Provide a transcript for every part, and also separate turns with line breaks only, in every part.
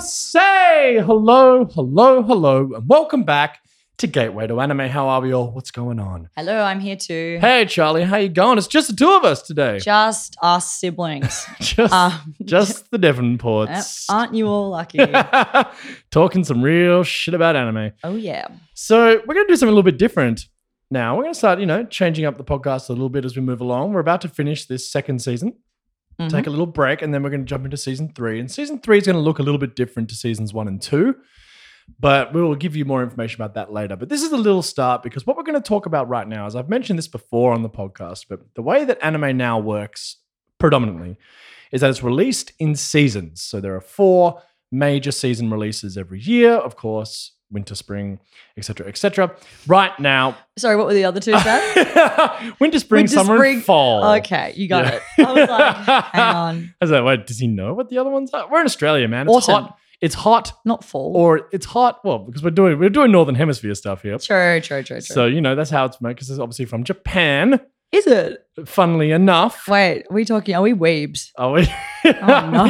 say hello, hello, hello, and welcome back to Gateway to Anime. How are we all? What's going on?
Hello, I'm here too.
Hey, Charlie, how you going? It's just the two of us today.
Just us siblings.
just,
Um,
just the Devonports.
Aren't you all lucky?
Talking some real shit about anime.
oh yeah.
So we're going to do something a little bit different now. We're going to start, you know, changing up the podcast a little bit as we move along. We're about to finish this second season.
Mhm.
take a little break, and then we're going to jump into season three. And season three is going to look a little bit different to seasons one and two, but we will give you more information about that later. But this is a little start because what we're going to talk about right now is I've mentioned this before on the podcast, but the way that anime now works predominantly is that it's released in seasons. So there are four major season releases every year, of course. Winter, spring, etc., etc. Right now,
Sorry, what were the other two
winter, spring,
Winter,
summer,
spring-
and fall.
okay, you got
Yeah.
it. I was like, hang on.
I was like, wait, does he know what the other ones are? We're in Australia, man. It's
Autumn.
hot. It's hot,
Not fall.
or it's hot. Well, because we're doing we're doing northern hemisphere stuff here.
true, true, true, true.
So you know that's how it's made. Because it's obviously from Japan.
is it?
Funnily enough,
Wait, are we talking? Are we weebs?
are we?
Oh,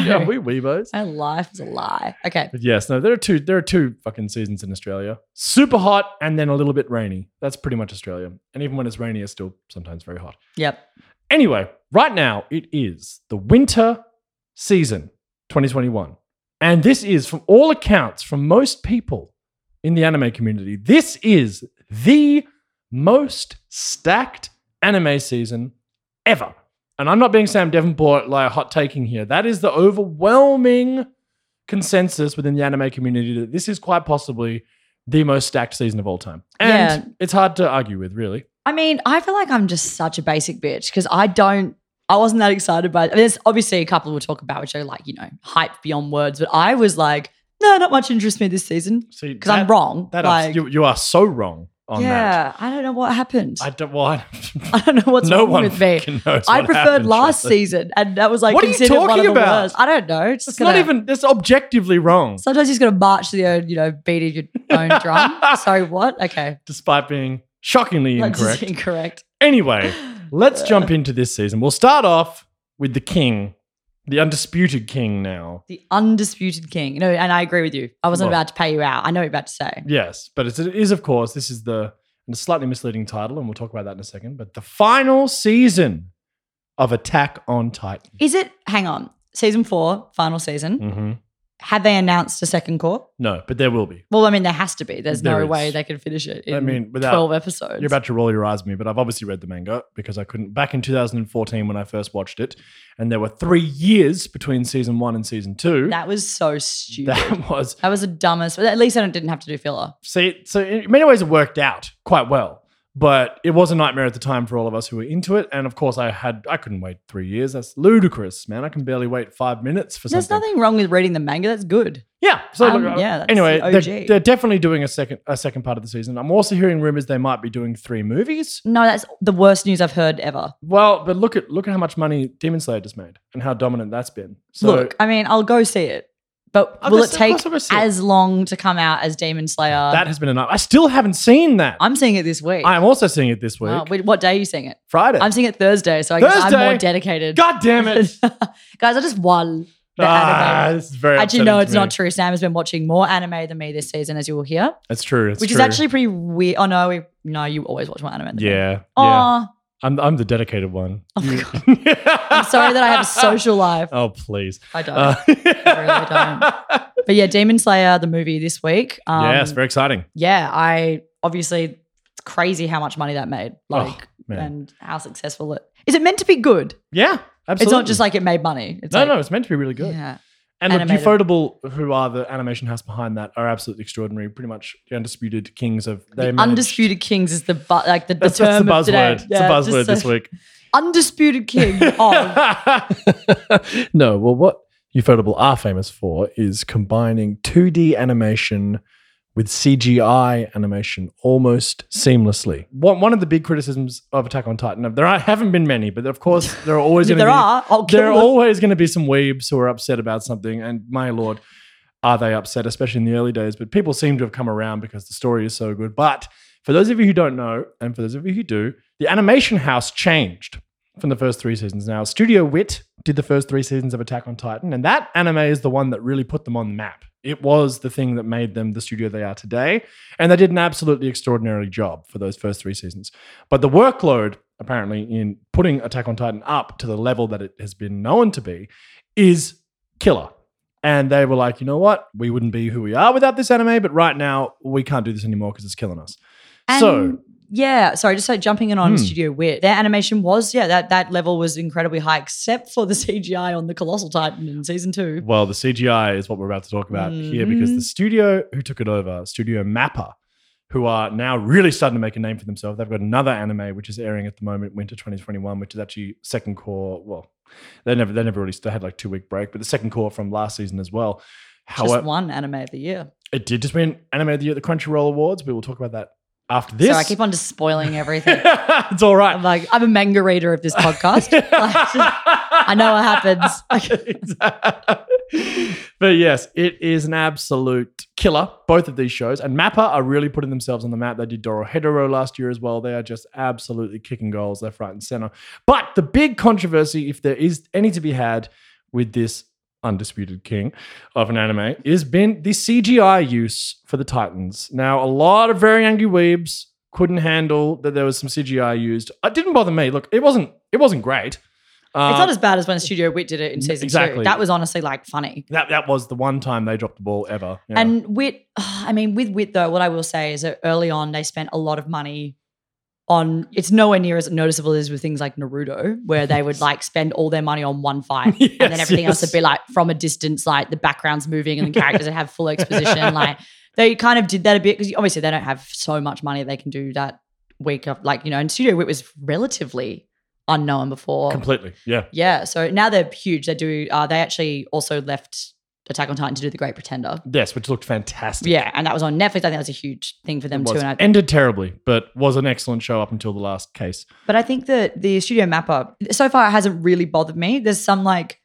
no.
are we weebos?
My life is a lie. Okay.
But yes, no, there are two. There are two fucking seasons in Australia. Super hot and then a little bit rainy. That's pretty much Australia. And even when it's rainy, it's still sometimes very hot.
Yep.
Anyway, right now it is the winter season 2021. And this is, from all accounts, from most people in the anime community, this is the most stacked anime season ever. And I'm not being Sam Davenport like a hot taking here. That is the overwhelming consensus within the anime community that this is quite possibly the most stacked season of all time. And
Yeah.
it's hard to argue with, really.
I mean, I feel like I'm just such a basic bitch because I don't. I wasn't that excited by it. I mean, there's obviously a couple we'll talk about which are like you know hype beyond words, but I was like, no, not much interest me this season because I'm wrong.
That
like,
you, you are so wrong on that.
yeah, I don't know what happened.
I don't. Well, I,
I don't know what's
no
wrong with me. I preferred
happened,
last
Charlie.
season, and that was like
What are you
considered one
talking
of the
about?
worst. I don't know. It's
It's not
gonna-
even. That's objectively wrong,
Sometimes you're just gonna march to the own, you know, beat of your own drum. Sorry, what? Okay,
despite being shockingly incorrect.
incorrect.
Anyway, let's jump into this season. We'll start off with the king, the undisputed king. Now,
The undisputed king. No, and I agree with you. I wasn't
Well-
about to pay you out. I know what you're about to say.
yes, but it's, it is of course. This is the and a slightly misleading title, and we'll talk about that in a second. But the final season of Attack on Titan.
Is it? Hang on. Season four, final season.
hmm
Had they announced a second cour?
No, but there will be.
Well, I mean, there has to be. There's
There
no
is.
way they can finish it in
I mean, without-
12 episodes.
You're about to roll your eyes at me, but I've obviously read the manga because I couldn't. Back in 2014, when I first watched it, and there were three years between season one and season two.
that was so stupid. That, was
that was
was the dumbest. At least I didn't have to do filler.
see. So in many ways, it worked out quite well, but it was a nightmare at the time for all of us who were into it. And of course, I had I couldn't wait three years. That's ludicrous, man. I can barely wait five minutes for
There's
something.
There's nothing wrong with reading the manga. That's good.
Yeah. So
Um,
look,
yeah, that's
Anyway,
the
they're, they're definitely doing a second a second part of the season. I'm also hearing rumors they might be doing three movies.
No, that's the worst news I've heard ever.
Well, but look at look at how much money Demon Slayer just made and how dominant that's been. So
Look, I mean, I'll go see it. But
I'll
will it
of
take
course I'll go it.
as long to come out as Demon Slayer?
that has been enough. I still haven't seen that.
I'm seeing it this week.
I am also seeing it this week.
Oh, wait, what day are you seeing it?
Friday.
I'm seeing it Thursday, so I guess I'm
Thursday?
more dedicated.
God damn it.
Guys, I just won the
ah,
anime.
this is very
Actually,
upsetting
no,
to
it's
me.
not true. Sam has been watching more anime than me this season, as you will hear,
That's true. It's
which
true.
is actually pretty weird. Oh no, we, no, you always watch more anime than me.
yeah. Yeah.
Oh,
I'm I'm the dedicated one.
Oh my
You-
I'm sorry that I have a social life.
Oh please.
I don't.
Uh,
really don't. But yeah, Demon Slayer, the movie this week. Um,
yes, very exciting.
yeah, I obviously it's crazy how much money that made. Like,
Oh,
and how successful it is. It meant to be good.
Yeah, absolutely.
It's not just like it made money. It's
no,
like,
no, it's meant to be really good.
Yeah.
And look,
Animated.
Ufotable, who are the animation house behind that, are absolutely extraordinary. Pretty much the undisputed kings of they
The
managed-
undisputed kings is the bu- like the, the
That's, that's
term
the
of today.
buzzword. It's a buzzword
just
this
so-
week.
Undisputed king of
no, well, what Ufotable are famous for is combining 2D animation with CGI animation almost seamlessly. One, one of the big criticisms of Attack on Titan, there are, haven't been many, but of course there are always
If
going to
there
be
are, I'll kill
there are
them.
always going to be some weebs who are upset about something, and my lord, are they upset, especially in the early days? But people seem to have come around because the story is so good. But for those of you who don't know, and for those of you who do, the animation house changed from the first three seasons. Now, Studio Wit did the first three seasons of Attack on Titan, and that anime is the one that really put them on the map. It was the thing that made them the studio they are today, and they did an absolutely extraordinary job for those first three seasons. But the workload, apparently, in putting Attack on Titan up to the level that it has been known to be, is killer. And they were like, you know what? We wouldn't be who we are without this anime, but right now we can't do this anymore because it's killing us. so,
And, yeah, sorry, just like jumping in on
Hmm.
Studio Wit, their animation was yeah that that level was incredibly high, except for the CGI on the Colossal Titan in season two.
well, the CGI is what we're about to talk about here because the studio who took it over, Studio Mappa, who are now really starting to make a name for themselves. They've got another anime which is airing at the moment, Winter 2021, which is actually second cour. Well, they never they never released. They had like two week break, but the second cour from last season as well.
Just
However,
one anime of the year.
it did just win Anime of the Year at the Crunchyroll Awards. But We will talk about that after this.
So I keep on just spoiling everything.
it's all right.
I'm like, I'm a manga reader of this podcast. Like, I know what happens.
but yes, it is an absolute killer, both of these shows. And Mappa are really putting themselves on the map. They did Dorohedoro last year as well. They are just absolutely kicking goals left, right, and center. But the big controversy, if there is any to be had with this undisputed king of an anime, has been the CGI use for the Titans. Now, a lot of very angry weebs couldn't handle that there was some CGI used. It didn't bother me. Look, it wasn't it wasn't great. Uh,
it's not as bad as when Studio Wit did it in season
exactly.
two. That was honestly like funny.
that that was the one time they dropped the ball ever. Yeah.
And Wit, I mean, with Wit though, what I will say is that early on they spent a lot of money on. It's nowhere near as noticeable as with things like Naruto, where they would like spend all their money on one fight, and then everything else would be like from a distance, like the background's moving and the characters would have full exposition. Like they kind of did that a bit because obviously they don't have so much money they can do that week of like you know. And Studio Wit was relatively unknown before.
completely, yeah.
Yeah, so now they're huge. They do. Uh, they actually also left Attack on Titan to do The Great Pretender.
Yes, which looked fantastic.
Yeah, and that was on Netflix. I think that was a huge thing for them too. And I,
ended terribly, but was an excellent show up until the last case.
but I think that the Studio Mappa so far it hasn't really bothered me. There's some like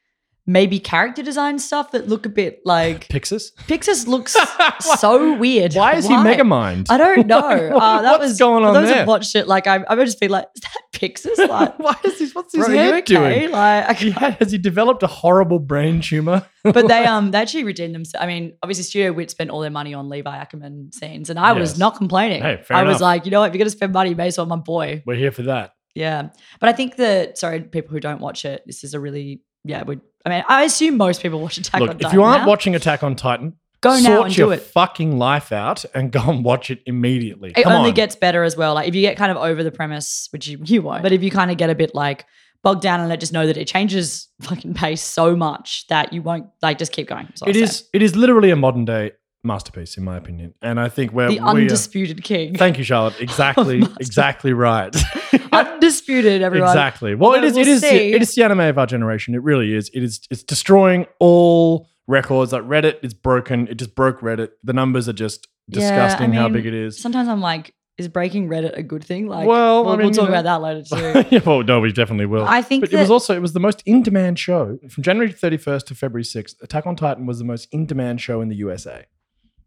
maybe character design stuff that look a bit like
Pixis.
Pixis looks so weird.
Why is he Megamind?
I don't know.
Like,
uh, that
what's
was
going on
those
there?
who've watched it. Like I, I would just be like, is that Pixis? Like,
Why is this? What's his
bro,
head
okay?
doing?
Like,
He had, has he developed a horrible brain tumor?
but they um they actually redeemed themselves. I mean, obviously Studio Wit spent all their money on Levi Ackerman scenes, and I was not complaining.
Hey, fair
I was like, you know what, if you're gonna spend money based on my boy,
We're here for that.
yeah. But I think that sorry, people who don't watch it, this is a really yeah. Would I mean I assume most people watch Attack on
Look,
Titan.
if you aren't
now.
watching Attack on Titan,
go now
sort
and
your
do it.
fucking life out and go and watch it immediately.
It
Come
only
on.
gets better as well. Like if you get kind of over the premise, which you, you won't, but if you kind of get a bit like bogged down and let just know that it changes fucking pace so much that you won't like just keep going.
It is. It is literally a modern day masterpiece, in my opinion. And I think where
the
we are,
undisputed king.
Thank you, Charlotte. Exactly, exactly right.
undisputed, everyone.
exactly. Well, it is. It
we'll
is.
see.
It is the anime of our generation. It really is. It is. It's destroying all records. Like Reddit is broken. It just broke Reddit. The numbers are just
Yeah, I
disgusting. how big it is.
Sometimes I'm like, is breaking Reddit a good thing? Like,
Well,
we'll,
I mean,
we'll talk
you know-
about that later too.
yeah, well, no, we definitely will.
I think
but
that
it was also it was the most in demand show from January 31st to February 6th. Attack on Titan was the most in demand show in the USA.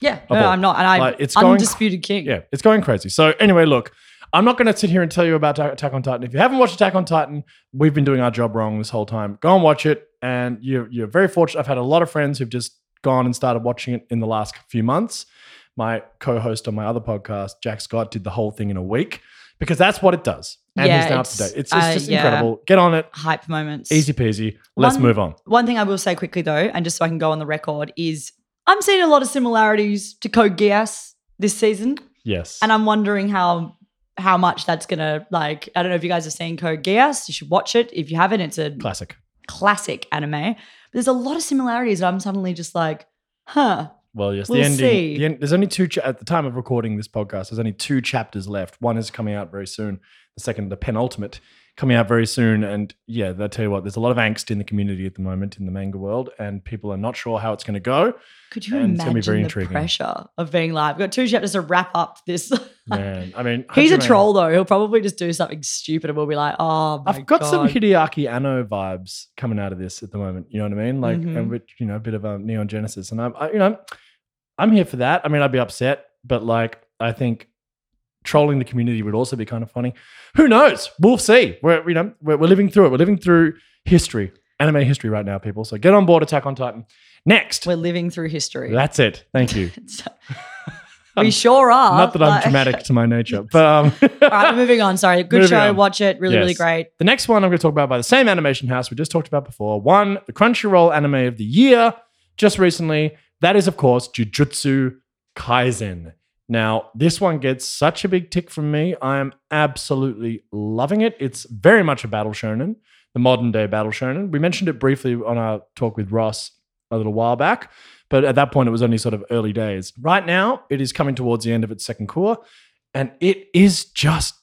Yeah, no. I'm not, and I
Like, it's going-
undisputed king.
Yeah, it's going crazy. So anyway, look, I'm not going to sit here and tell you about Ta- Attack on Titan. If you haven't watched Attack on Titan, we've been doing our job wrong this whole time. Go and watch it, and you're you're very fortunate. I've had a lot of friends who've just gone and started watching it in the last few months. My co-host on my other podcast, Jack Scott, did the whole thing in a week because that's what it does, and
Yeah,
he's now up to
it's-
date. It's, it's
uh,
just
yeah.
incredible. Get on it,
Hype moments.
easy peasy. Let's
One-
move on.
One thing I will say quickly though, and just so I can go on the record, is I'm seeing a lot of similarities to Code Geass this season,
Yes,
and I'm wondering how how much that's gonna like. I don't know if you guys have seen Code Geass. You should watch it if you haven't. It's a
classic.
classic anime. But there's a lot of similarities, and I'm suddenly just like, huh.
Well, yes,
We'll
the ending.
see.
The end, there's only two cha- at the time of recording this podcast. There's only two chapters left. One is coming out very soon. The second, the penultimate, coming out very soon. And yeah, I tell you what, there's a lot of angst in the community at the moment in the manga world, and people are not sure how it's going to go.
Could you
And it's gonna be
imagine
very
the
intriguing.
pressure of being like, I've got two chapters to wrap up this?
Man, I mean,
He's a troll though. He'll probably just do something stupid and we'll be like, oh my
I've got some
God.
Hideaki Anno vibes coming out of this at the moment. You know what I mean? Like,
Mhm.
and with, you know, a bit of a Neon Genesis, and I'm, I, you know, I'm here for that. I mean, I'd be upset, but like, I think trolling the community would also be kind of funny. Who knows? We'll see. We're, you know, we're, we're living through it. We're living through history, anime history right now, people. So get on board Attack on Titan. Next,
We're living through history.
that's it. Thank you.
We sure are.
Not that I'm
Like-
dramatic to my nature, but um,
All right, moving on. Sorry. Good show.
on.
Watch it. Really, really great.
The next one I'm going to talk about by the same animation house we just talked about before. One, the Crunchyroll anime of the year, just recently. That is, of course, Jujutsu Kaisen. Now, this one gets such a big tick from me. I am absolutely loving it. It's very much a battle shonen, the modern day battle shonen. We mentioned it briefly on our talk with Ross a little while back, but at that point it was only sort of early days. Right now, it is coming towards the end of its second cour, and it is just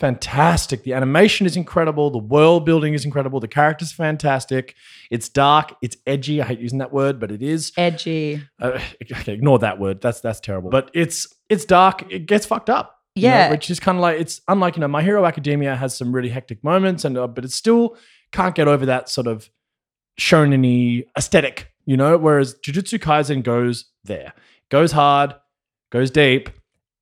fantastic. The animation is incredible. The world building is incredible. The characters fantastic. It's dark. It's edgy. I hate using that word, but it is.
Edgy.
Uh, okay, ignore that word. That's that's terrible. But it's it's dark. It gets fucked up. you know,
Yeah.
which is kind of like it's unlike you know My Hero Academia has some really hectic moments, and uh, but it still can't get over that sort of shonen aesthetic. You know, whereas Jujutsu Kaisen goes there, goes hard, goes deep.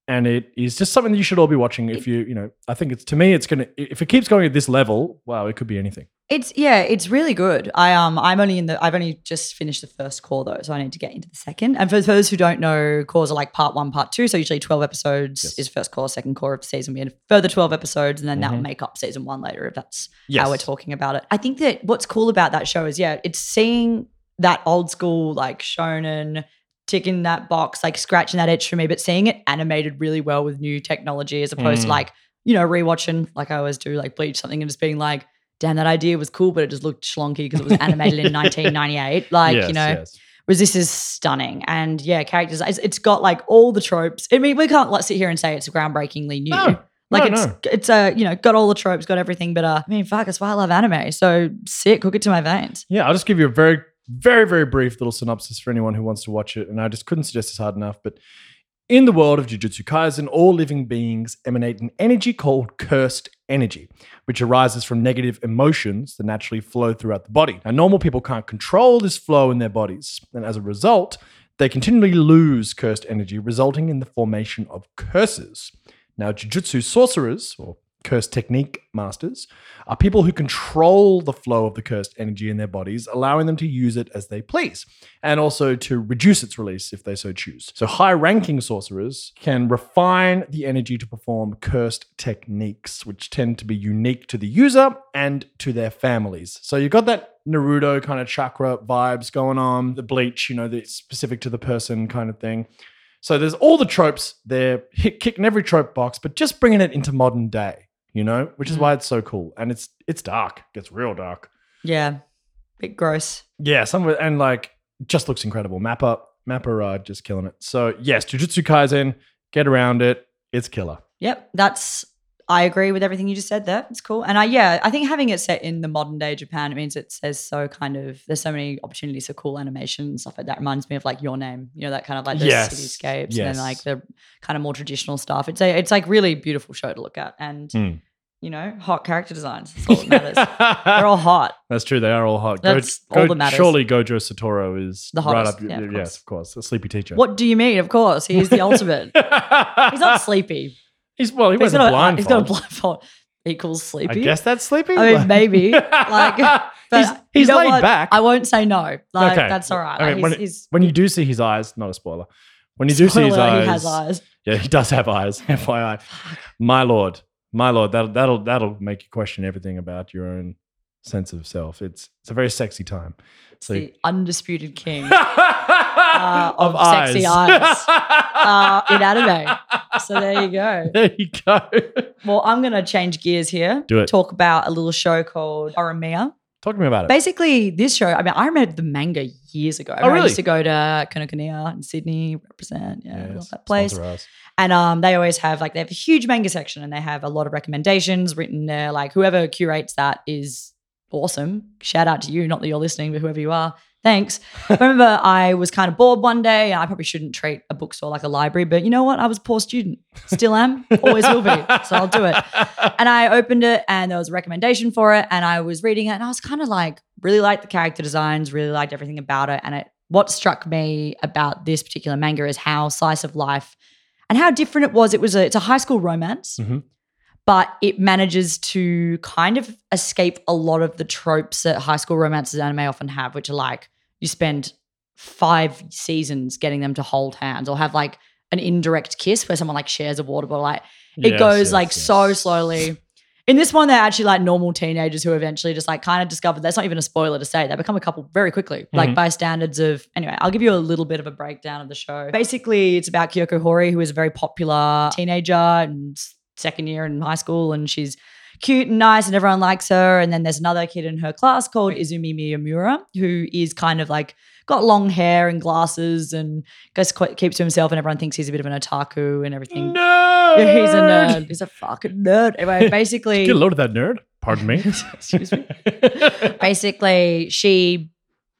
And it is just something that you should all be watching. If you, you know, I think it's to me, it's gonna. If it keeps going at this level, wow, it could be anything.
It's yeah, it's really good. I um I'm only in the I've only just finished the first cour though, so I need to get into the second. And for those who don't know, cours are like part one, part two. So usually twelve episodes
Yes.
is first cour, second cour of the season. We had further twelve episodes, and then that will make up season one later if that's
Yes.
how we're talking about it. I think that what's cool about that show is yeah, it's seeing that old school like shonen ticking that box, like scratching that itch for me, but seeing it animated really well with new technology as opposed to
Mm.
like, you know, rewatching like I always do, like bleach something and just being like, damn, that idea was cool, but it just looked schlonky because it was animated in 1998. Like,
Yes,
you know,
yes.
whereas this is stunning. And yeah, characters, it's, it's got like all the tropes. I mean, we can't like, sit here and say it's groundbreakingly new.
No,
Like
no,
it's
no.
it's uh, you know, got all the tropes, got everything, but uh I mean fuck, that's why I love anime. So sick, hook it to my veins.
Yeah, I'll just give you a very, very, very brief little synopsis for anyone who wants to watch it. And I just couldn't suggest this hard enough. But in the world of Jujutsu Kaisen, all living beings emanate an energy called cursed energy, which arises from negative emotions that naturally flow throughout the body. Now, normal people can't control this flow in their bodies. And as a result, they continually lose cursed energy, resulting in the formation of curses. Now, Jujutsu sorcerers, or cursed technique masters, are people who control the flow of the cursed energy in their bodies, allowing them to use it as they please, and also to reduce its release if they so choose. So, high ranking sorcerers can refine the energy to perform cursed techniques, which tend to be unique to the user and to their families. So, you've got that Naruto kind of chakra vibes going on, the bleach, you know, the specific to the person kind of thing. So there's all the tropes there, kicking every trope box, but just bringing it into modern day, you know, which is
Mm.
why it's so cool. And it's it's dark, it gets real dark.
Yeah. Bit gross.
Yeah, some and like just looks incredible. Mappa, Mappa, uh, just killing it. So yes, Jujutsu Kaisen, get around it. It's killer.
Yep. That's I agree with everything you just said there. It's cool. And I yeah, I think having it set in the modern day Japan, it means it says so kind of there's so many opportunities for cool animation and stuff like that. Reminds me of like your name, you know, that kind of like the
Yes.
cityscapes and
Yes.
then like the kind of more traditional stuff. It's a it's like really beautiful show to look at. And
Mm.
you know, hot character designs. That's all that matters. They're all hot.
That's true. They are all hot.
That's
Go-
all
go-
that matters.
Surely Gojo Satoru is
The
right
hottest.
up.
Yeah, of
yes, of course. A sleepy teacher.
What do you mean? Of course, he's the ultimate. He's not sleepy.
He's well. He
He's
wears a
got, a,
blindfold.
he's got a blindfold. Equals
I
sleepy.
guess that's sleepy.
I mean, maybe. Like, But
he's
you know
laid
what?
back.
I won't say no. Like
Okay.
that's all right.
Okay,
Like,
when
he's,
it-
he's
when you do see his eyes, not a spoiler. When you do see his eyes,
he has eyes.
yeah, he does have eyes. FYI, my lord, my lord, that'll that'll that'll make you question everything about your own sense of self. It's it's a very sexy time. So
the undisputed king
uh,
of sexy eyes. Uh, in anime. So there you go.
there you go.
Well, I'm gonna change gears here.
Do it.
Talk about a little show called Horimiya.
Talk to me about it.
Basically, this show, I mean, I remember the manga years ago. I,
Oh,
remember I
really?
used to go to Kinokuniya in Sydney, represent, yeah,
Yes,
that place. And um, they always have like they have a huge manga section and they have a lot of recommendations written there. Like whoever curates that is awesome. Shout out to you, not that you're listening, but whoever you are, thanks. I remember I was kind of bored one day I probably shouldn't treat a bookstore like a library, but you know what? I was a poor student. Still am, always will be. So I'll do it. And I opened it and there was a recommendation for it and I was reading it and I was kind of like really liked the character designs, really liked everything about it. And it what struck me about this particular manga is how slice of life and how different it was. It was a it's a high school romance,
Mhm.
But it manages to kind of escape a lot of the tropes that high school romances anime often have, which are like you spend five seasons getting them to hold hands or have like an indirect kiss where someone like shares a water bottle. Like it
Yes,
goes
yes,
like
yes.
so slowly. In this one, they're actually like normal teenagers who eventually just like kind of discover that's not even a spoiler to say they become a couple very quickly, like
Mhm.
by standards of anyway. I'll give you a little bit of a breakdown of the show. Basically, it's about Kyoko Hori, who is a very popular teenager and second year in high school, and she's cute and nice, and everyone likes her. And then there's another kid in her class called Izumi Miyamura, who is kind of like got long hair and glasses and goes quite, keeps to himself, and everyone thinks he's a bit of an otaku and everything.
Nerd.
Yeah, he's a nerd. He's a fucking nerd. Anyway, basically,
Get a load of that nerd. Pardon me.
Excuse me. basically, she.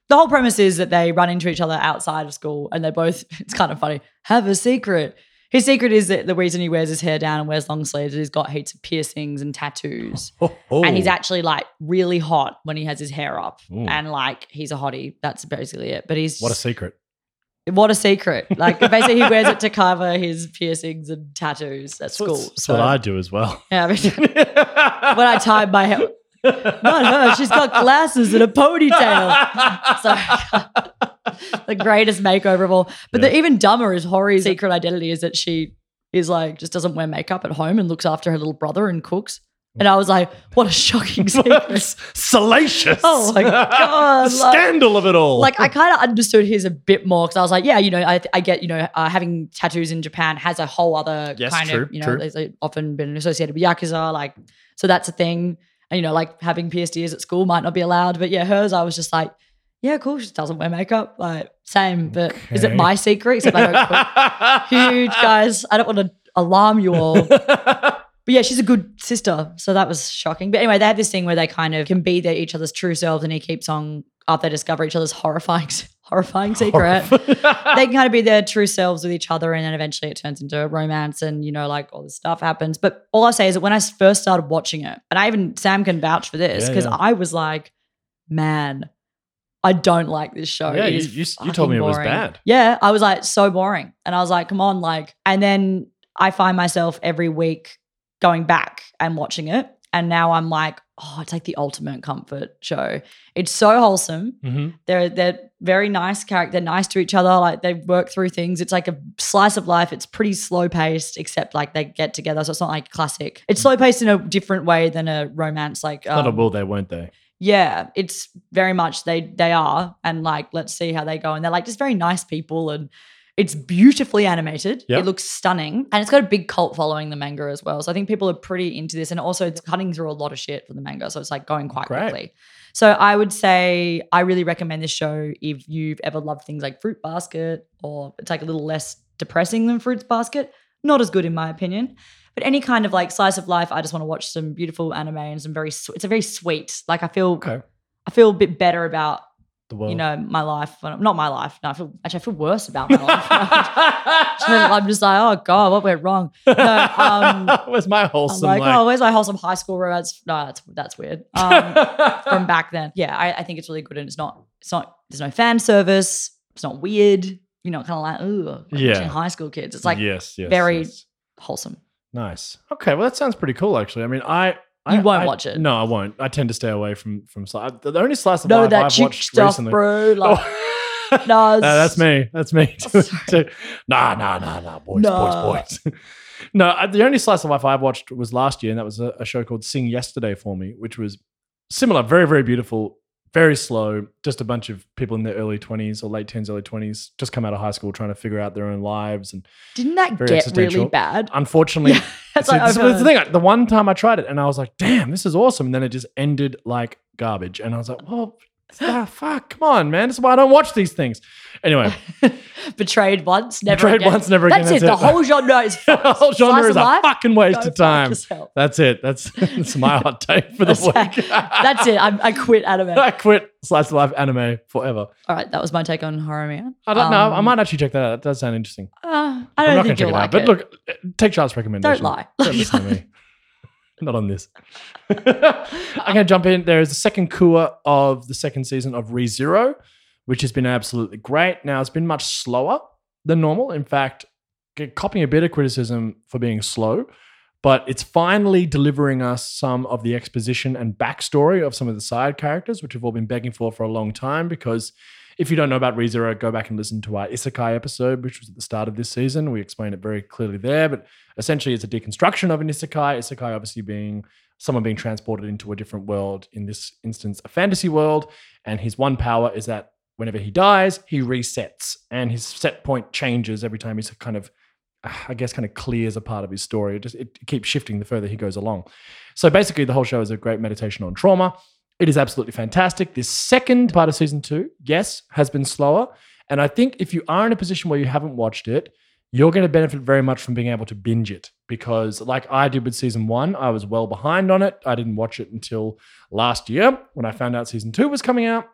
The whole premise is that they run into each other outside of school, and they both. It's kind of funny. Have a secret. His secret is that the reason he wears his hair down and wears long sleeves is he's got heaps of piercings and tattoos.
Oh, oh.
And he's actually like really hot when he has his hair up.
Ooh.
And like he's a hottie. That's basically it. But he's
What a secret.
what a secret. Like basically he wears it to cover his piercings and tattoos at school.
That's, that's what I do as well.
Yeah, I mean, when I tied my hair. Not her. She's got glasses and a ponytail. So the greatest makeover of all. But the even dumber is Hori's secret identity is that she is like just doesn't wear makeup at home and looks after her little brother and cooks. And I was like, what a shocking secret.
Salacious.
Oh my God,
the
like-
scandal of it all.
like I kind of understood his a bit more because I was like, yeah, you know, I, I get, you know, uh, having tattoos in Japan has a whole other
Yes,
kind
true,
of, you know,
true.
there's like, often been associated with yakuza, like, so that's a thing. And you know, like having pierced ears at school might not be allowed, but yeah, hers, I was just like, yeah, cool. She doesn't wear makeup, like same. But is it my secret? Except I don't cook. Huge guys. I don't want to alarm you all. But yeah, she's a good sister. So that was shocking. But anyway, they have this thing where they kind of can be their, each other's true selves and he keeps on after they discover each other's horrifying horrifying secret. they can kind of be their true selves with each other and then eventually it turns into a romance and you know like all this stuff happens but all i say is that when i first started watching it and i even sam can vouch for this
Yeah,
because
yeah.
i was like man i don't like this show
Yeah, you- you- you told me it was bad.
yeah i was like so boring and i was like come on like and then i find myself every week going back and watching it and now i'm like oh it's like the ultimate comfort show it's so wholesome
Mhm.
they're they're very nice character. They're nice to each other. Like they work through things. It's like a slice of life. It's pretty slow paced, except like they get together. So it's not like classic. It's slow paced in a different way than a romance. Like
Not a
um,
will they, won't they?
Yeah, it's very much they they are, and like let's see how they go. And they're like just very nice people, and it's beautifully animated.
Yep.
It looks stunning, and it's got a big cult following the manga as well. So I think people are pretty into this, and also it's cutting through a lot of shit for the manga, so it's like going quite
Great.
quickly. So I would say I really recommend this show if you've ever loved things like Fruit Basket, or it's like a little less depressing than Fruits Basket. Not as good in my opinion. But any kind of like slice of life, I just want to watch some beautiful anime and some very. It's a very sweet. Like I feel,
Okay.
I feel a bit better about
The world.
you know my life. Not my life. No, I feel actually I feel worse about my life. I'm just like, oh god, what went wrong? No, um,
Where's my
I'm
wholesome?
like,
like,
oh, where's my wholesome high school romance? No, that's that's weird. Um, from back then, yeah, I, I think it's really good, and it's not, it's not. There's no fan service. It's not weird. You know, kind of like, ooh, like
Yeah.
watching high school kids. It's like
yes, yes,
very-
yes.
wholesome.
Nice. Okay, well that sounds pretty cool. Actually, I mean, I. I
You won't
I-
watch it.
No, I won't. I tend to stay away from from sli- the the only slice of
No,
life
that
I've
chick
watched
stuff,
recently.
bro. Oh. Like,
Oh.
no,
No, that's me. That's me.
Oh, sorry.
too. nah, nah, nah, nah, boys,
Nah.
boys, boys. no, the only slice of life I've watched was last year, and that was a, a show called Sing Yesterday for me, which was similar, very, very beautiful, very slow. Just a bunch of people in their early twenties or late teens, early twenties, just come out of high school trying to figure out their own lives. And
Didn't that get really bad?
unfortunately,
That's
See,
like
the thing. The one time I tried it, and I was like, "Damn, this is awesome!" And then it just ended like garbage, and I was like, "Well, ah, fuck, come on, man. That's why I don't watch these things." Anyway,
Betrayed once, never
Betrayed
again.
once, never again,
That's it. The whole genre is
the whole genre is a
life,
fucking waste of time. That's it. That's that's my hot take for the week.
that's it. I'm, I quit anime.
I quit slice of life anime forever.
All right, that was my take on Horimiya.
I don't know. I
Um,
might actually check that out. That does sound interesting.
Uh, I
I'm
don't
not going to
think
check
you'll
it
like
out. But look, take Charles' recommendation.
Don't lie.
Don't listen to me. Not on this. I'm going to jump in. There is the second cour of the second season of ReZero, which has been absolutely great. Now, it's been much slower than normal. In fact, copying a bit of criticism for being slow, but it's finally delivering us some of the exposition and backstory of some of the side characters, which we've all been begging for for a long time. Because if you don't know about ReZero, go back and listen to our Isekai episode, which was at the start of this season. We explain it very clearly there, but essentially it's a deconstruction of an Isekai. Isekai obviously being someone being transported into a different world, in this instance, a fantasy world. And his one power is that whenever he dies, he resets and his set point changes every time he's kind of, I guess, kind of clears a part of his story. It just it keeps shifting the further he goes along. So basically, the whole show is a great meditation on trauma. It is absolutely fantastic. This second part of season two, yes, has been slower. And I think if you are in a position where you haven't watched it, you're going to benefit very much from being able to binge it because, like I did with season one, I was well behind on it. I didn't watch it until last year when I found out season two was coming out.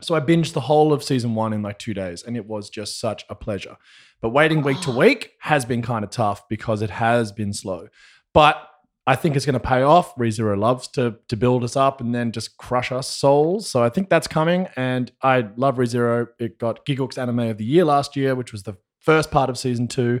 So I binged the whole of season one in like two days, and it was just such a pleasure. But waiting week to week has been kind of tough because it has been slow. But I think it's going to pay off. ReZero loves to to build us up and then just crush us souls. So I think that's coming. And I love ReZero. It got Gigguk's Anime of the Year last year, which was the first part of season two,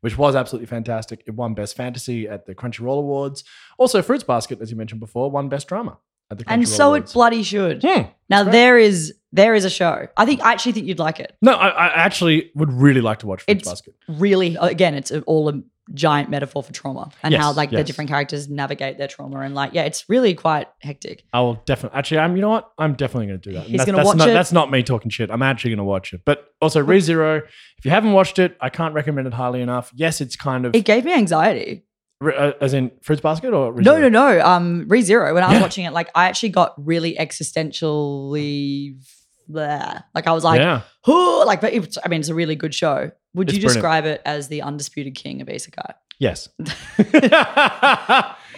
which was absolutely fantastic. It won Best Fantasy at the Crunchyroll Awards. Also, Fruits Basket, as you mentioned before, won Best Drama at the Crunchyroll
and so
Awards.
it bloody should.
Hmm.
Now
great.
there is there is a show. I think I actually think you'd like it.
No, I, I actually would really like to watch Fruits
It's-
Basket.
Really, again, it's all a giant metaphor for trauma and
Yes,
how like the different characters navigate their trauma and like yeah, it's really quite hectic.
I will definitely. Actually, I'm. You know what? I'm definitely going to do that.
He's
that's,
gonna
that's
watch
not,
it.
That's not me talking shit. I'm actually going to watch it. But also, ReZero. If you haven't watched it, I can't recommend it highly enough. Yes, it's kind of
It gave me anxiety.
uh, as in Fruits Basket or
No,
ReZero?
no, no. no Um, ReZero. When I was
Yeah.
watching it, like I actually got really existentially, bleh. like I was like,
yeah,
"Huh," like, but it's, I mean, it's a really good show. Would
It's
you
brilliant.
describe it as the undisputed king of isekai?
yes,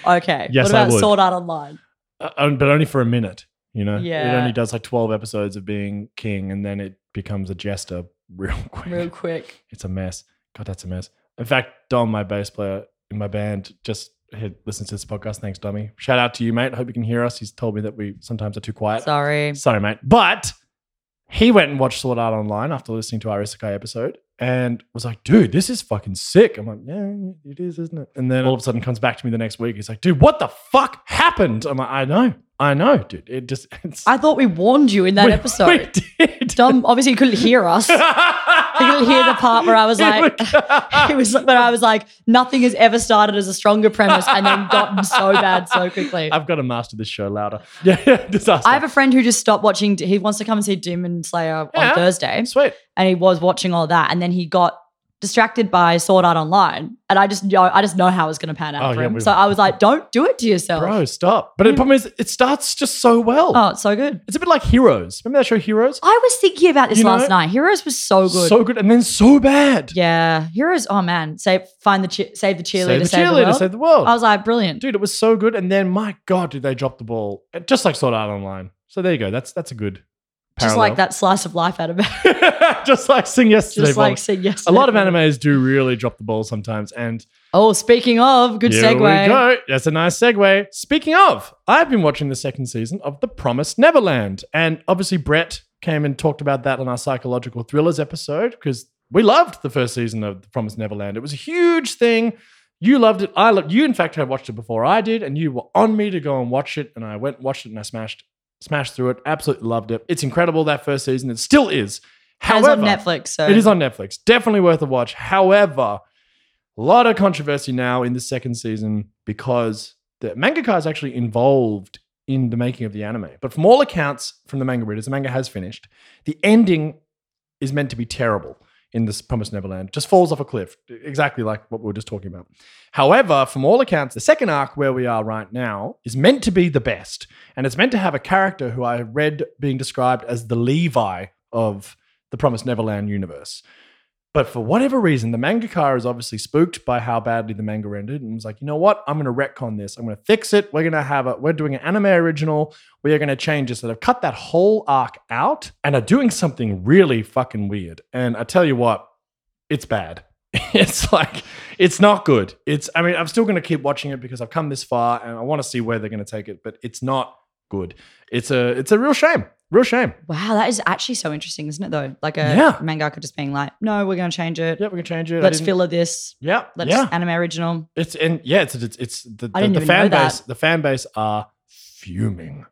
Okay.
Yes,
what
I
about
would.
Sword Art Online?
Uh, but only for a minute. You know, it only does like 12 episodes of being king, and then it becomes a jester real quick.
Real quick.
It's a mess. God, that's a mess. In fact, Dom, my bass player in my band, just had listened to this podcast. Thanks, Dummy. Shout out to you, mate. I hope you can hear us. He's told me that we sometimes are too quiet.
Sorry.
Sorry, mate. But he went and watched Sword Art Online after listening to our Isekai episode and was like, dude, this is fucking sick. I'm like, yeah, it is, isn't it? And then all of a sudden comes back to me the next week. He's like, dude, what the fuck happened? I'm like, I know. I know, dude. It just, it's.
I thought we warned you in that
We-
episode.
We did.
Dom, obviously, you couldn't hear us. You couldn't hear the part where I was like, it was where I was like, nothing has ever started as a stronger premise and then gotten so bad so quickly.
I've got to master this show louder. Yeah, yeah, disaster.
I have a friend who just stopped watching. He wants to come and see Demon Slayer
Yeah.
on Thursday,
Sweet.
and he was watching all that, and then he got distracted by Sword Art Online, and I just know, I just know how it's going to pan out
Oh,
for
yeah,
him. So I was like, don't do it to yourself.
Bro, stop. But the mm. problem is, it starts just so well.
Oh, it's so good.
It's a bit like Heroes. Remember that show, Heroes?
I was thinking about this
You
last
it?
night. Heroes was so good.
So good, and then so bad.
yeah, Heroes. Oh man, save find the che- save the cheerleader,
Save the cheerleader,
world.
save the world.
I was like, brilliant.
Dude, it was so good. And then, my God, did they drop the ball? Just like Sword Art Online. So there you go. That's that's a good
Just like that slice of life anime.
just like Sing Yesterday.
Just like
Bob.
say yes.
a lot of animes do really drop the ball sometimes. And
Oh, speaking of, good
here
segue.
we go. That's a nice segue. Speaking of, I've been watching the second season of The Promised Neverland. And obviously, Brett came and talked about that on our psychological thrillers episode because we loved the first season of The Promised Neverland. It was a huge thing. You loved it. I loved you. In fact, had watched it before I did, and you were on me to go and watch it. And I went and watched it, and I smashed, smashed through it. Absolutely loved it. It's incredible that first season. It still is. However,
on Netflix, so
it is on Netflix. Definitely worth a watch. However, a lot of controversy now in the second season because the mangaka is actually involved in the making of the anime. But from all accounts from the manga readers, the manga has finished. The ending is meant to be terrible in this Promised Neverland. Just falls off a cliff, exactly like what we were just talking about. However, from all accounts, the second arc where we are right now is meant to be the best. And it's meant to have a character who I read being described as the Levi of the Promised Neverland universe. But for whatever reason, the mangaka is obviously spooked by how badly the manga ended and was like, you know what? I'm going to retcon this. I'm going to fix it. We're going to have a, we're doing an anime original. We are going to change this. So they've cut that whole arc out and are doing something really fucking weird. And I tell you what, it's bad. It's like, it's not good. It's, I mean, I'm still going to keep watching it because I've come this far and I want to see where they're going to take it, but it's not good. It's a, it's a real shame. Real shame.
Wow, that is actually so interesting, isn't it? Though, like a
Yeah.
mangaka just being like, "No, we're going to change it.
Yeah, we're going to change it.
Let's filler this.
Yeah,
Let's
yeah.
anime original."
It's and yeah, it's it's, it's the, the, the fan base. The fan base are fuming.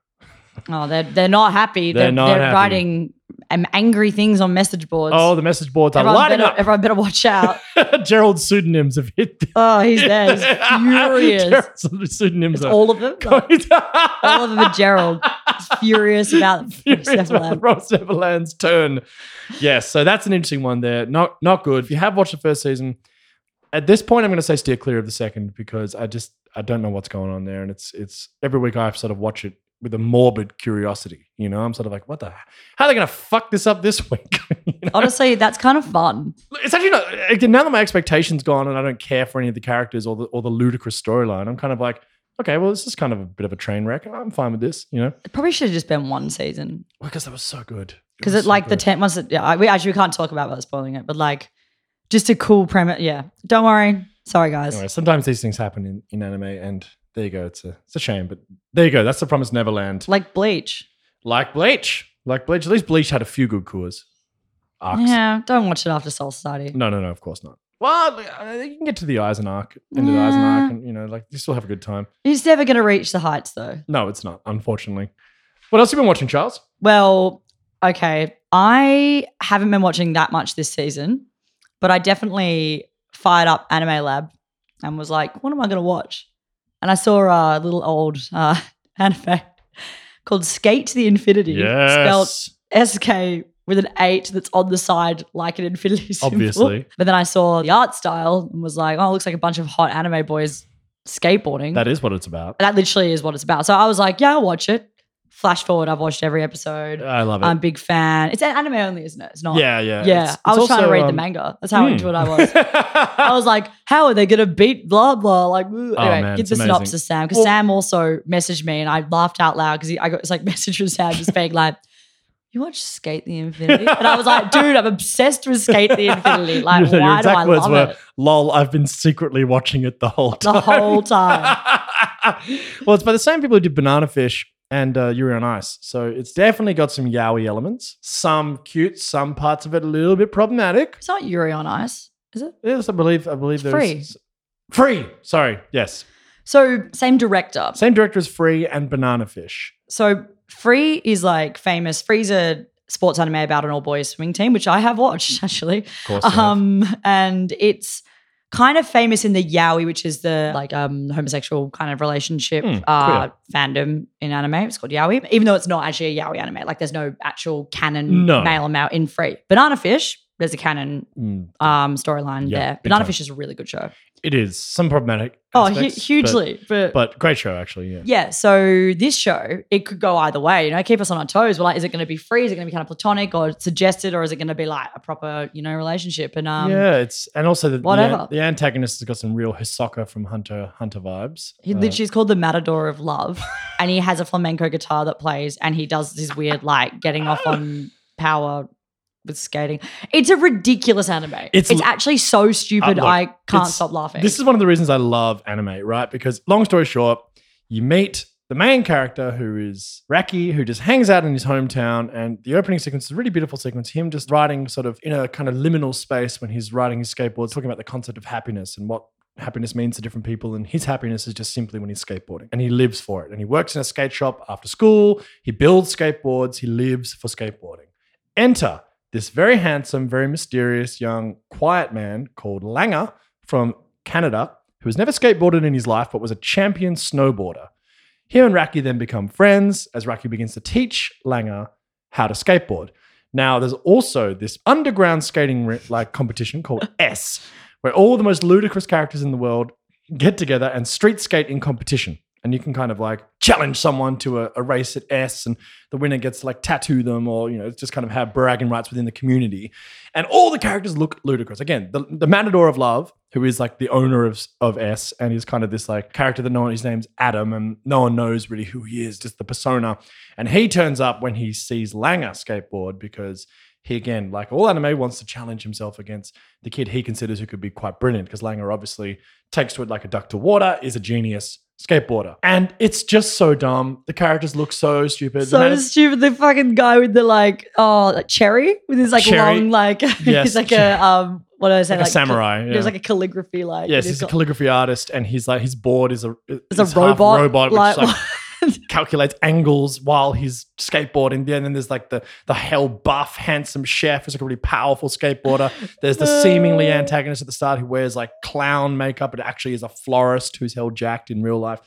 Oh, they're they're not happy.
They're
They're,
not
they're
happy.
writing um, angry things on message boards.
Oh, the message boards are
everyone
lighting
better,
up.
everyone better watch out.
Gerald's pseudonyms have hit. The-
Oh, he's there. He's furious.
Gerald's pseudonyms
It's
are
all of them. Like, all of them are Gerald. He's furious about
Furious about
Neverland.
Ross Neverland's turn. Yes, so that's an interesting one there. Not not good. If you have watched the first season, at this point, I'm going to say steer clear of the second because I just I don't know what's going on there, and it's it's every week I have sort of watch it with a morbid curiosity. You know, I'm sort of like, what the? How are they going to fuck this up this week? You know?
Honestly, that's kind of fun.
It's actually not. Again, now that my expectations gone and I don't care for any of the characters or the or the ludicrous storyline, I'm kind of like, okay, well, this is kind of a bit of a train wreck. I'm fine with this, you know,
It probably should have just been one season Well,
because that was so good.
because
was
it
so
like the
good.
ten once it, yeah we actually we can't talk about without spoiling it, but like just a cool premise. Yeah, don't worry. Sorry, guys.
Anyway, sometimes these things happen in, in anime, and there you go. It's a it's a shame, but there you go. That's the Promised Neverland.
Like Bleach.
Like Bleach, like Bleach. At least Bleach had a few good cures. Arcs.
Yeah, don't watch it after Soul Society.
No, no, no. Of course not. Well, you can get to the Aizen arc, into the Aizen
Yeah.
arc, and you know, like you still have a good time.
It's never going to reach the heights though.
No, it's not. Unfortunately. What else have you been watching, Charles?
Well, okay. I haven't been watching that much this season, but I definitely fired up Anime Lab and was like, what am I going to watch? And I saw a little old uh, anime called Skate to the Infinity, spelled SK with an eight that's on the side like an infinity symbol.
Obviously.
But then I saw the art style and was like, oh, it looks like a bunch of hot anime boys skateboarding.
That is what it's about.
that literally is what it's about. So I was like, yeah, I'll watch it. Flash forward, I've watched every episode.
I love it.
I'm a big fan. It's an anime only, isn't it? It's not.
yeah, yeah.
Yeah.
It's-
I was trying to
also,
read the
um,
manga. That's how
hmm.
into it I was. I was like, how are they going to beat blah, blah? Like, ooh.
Oh, man,
get the
amazing.
synopsis, Sam. Because
Well-
Sam also messaged me and I laughed out loud because I got this like message from Sam just being like, you watch Skate the Infinity? And I was like, dude, I'm obsessed with Skate the Infinity. Like,
Your
why do I
words
love
were,
it?
lol, I've been secretly watching it the whole time.
The whole time.
well, it's by the same people who did Banana Fish and uh, Yuri on Ice. So it's definitely got some yaoi elements. Some cute, some parts of it a little bit problematic.
It's not Yuri on Ice, is it?
Yes, I believe. I believe
It's
there's free. Sorry. Yes.
So, same director.
Same director as Free and Banana Fish.
So Free is like famous. Free's a sports anime about an all boys swimming team, which I have watched actually.
Of course.
Um, and it's kind of famous in the yaoi, which is the like um homosexual kind of relationship
Hmm,
uh fandom in anime. It's called yaoi, even though it's not actually a yaoi anime. Like there's no actual canon
No.
male and male in Free. Banana Fish. There's a canon
Mm,
um storyline
Yeah,
there. Banana
time.
Fish is a really good show.
It is some problematic.
Oh, hu-
aspects, but-
hugely. But,
But, great show, actually. Yeah.
Yeah, so this show, it could go either way, you know, keep us on our toes. We're like, is it going to be free? Is it going to be kind of platonic or suggested, or is it going to be like a proper, you know, relationship? And um,
yeah, it's and also the, the,
whatever.
the antagonist has got some real Hisoka from Hunter Hunter vibes.
he
Uh,
is called the Matador of Love, and he has a flamenco guitar that plays, and he does this weird like getting off on power with skating. It's a ridiculous anime.
It's
It's, actually so stupid.
Uh, look,
I can't stop laughing.
This is one of the reasons I love anime, right? Because long story short, you meet the main character who is Reki, who just hangs out in his hometown, and the opening sequence is a really beautiful sequence. Him just riding sort of in a kind of liminal space when he's riding his skateboard, talking about the concept of happiness and what happiness means to different people. And his happiness is just simply when he's skateboarding, and he lives for it. And he works in a skate shop after school. He builds skateboards. He lives for skateboarding. Enter this very handsome, very mysterious young quiet man called Langa from Canada, who has never skateboarded in his life but was a champion snowboarder. Him and Reki then become friends as Reki begins to teach Langa how to skateboard. Now, there's also this underground skating like competition called S, where all the most ludicrous characters in the world get together and street skate in competition. And you can kind of like challenge someone to a, a race at S, and the winner gets to like tattoo them or, you know, just kind of have bragging rights within the community. And all the characters look ludicrous. Again, the, the Matador of Love, who is like the owner of, of S, and he's kind of this like character that no one, his name's Adam, and no one knows really who he is, just the persona. And he turns up when he sees Langa skateboard because he, again, like all anime, wants to challenge himself against the kid he considers who could be quite brilliant because Langa obviously takes to it like a duck to water, is a genius skateboarder. And it's just so dumb. The characters look so stupid.
So stupid. The fucking guy with the like, oh, like cherry with his like
Cherry.
long, like,
Yes,
he's like a, um, what do I say?
like a samurai.
There's
yeah.
like a calligraphy, like,
Yes, he's a calligraphy artist, and he's like his board is a
it's a
half
robot,
robot, which
like,
like, calculates angles while he's skateboarding. And then there's like the the hell buff, handsome chef who's like a really powerful skateboarder. There's the seemingly antagonist at the start who wears like clown makeup, but actually is a florist who's held jacked in real life.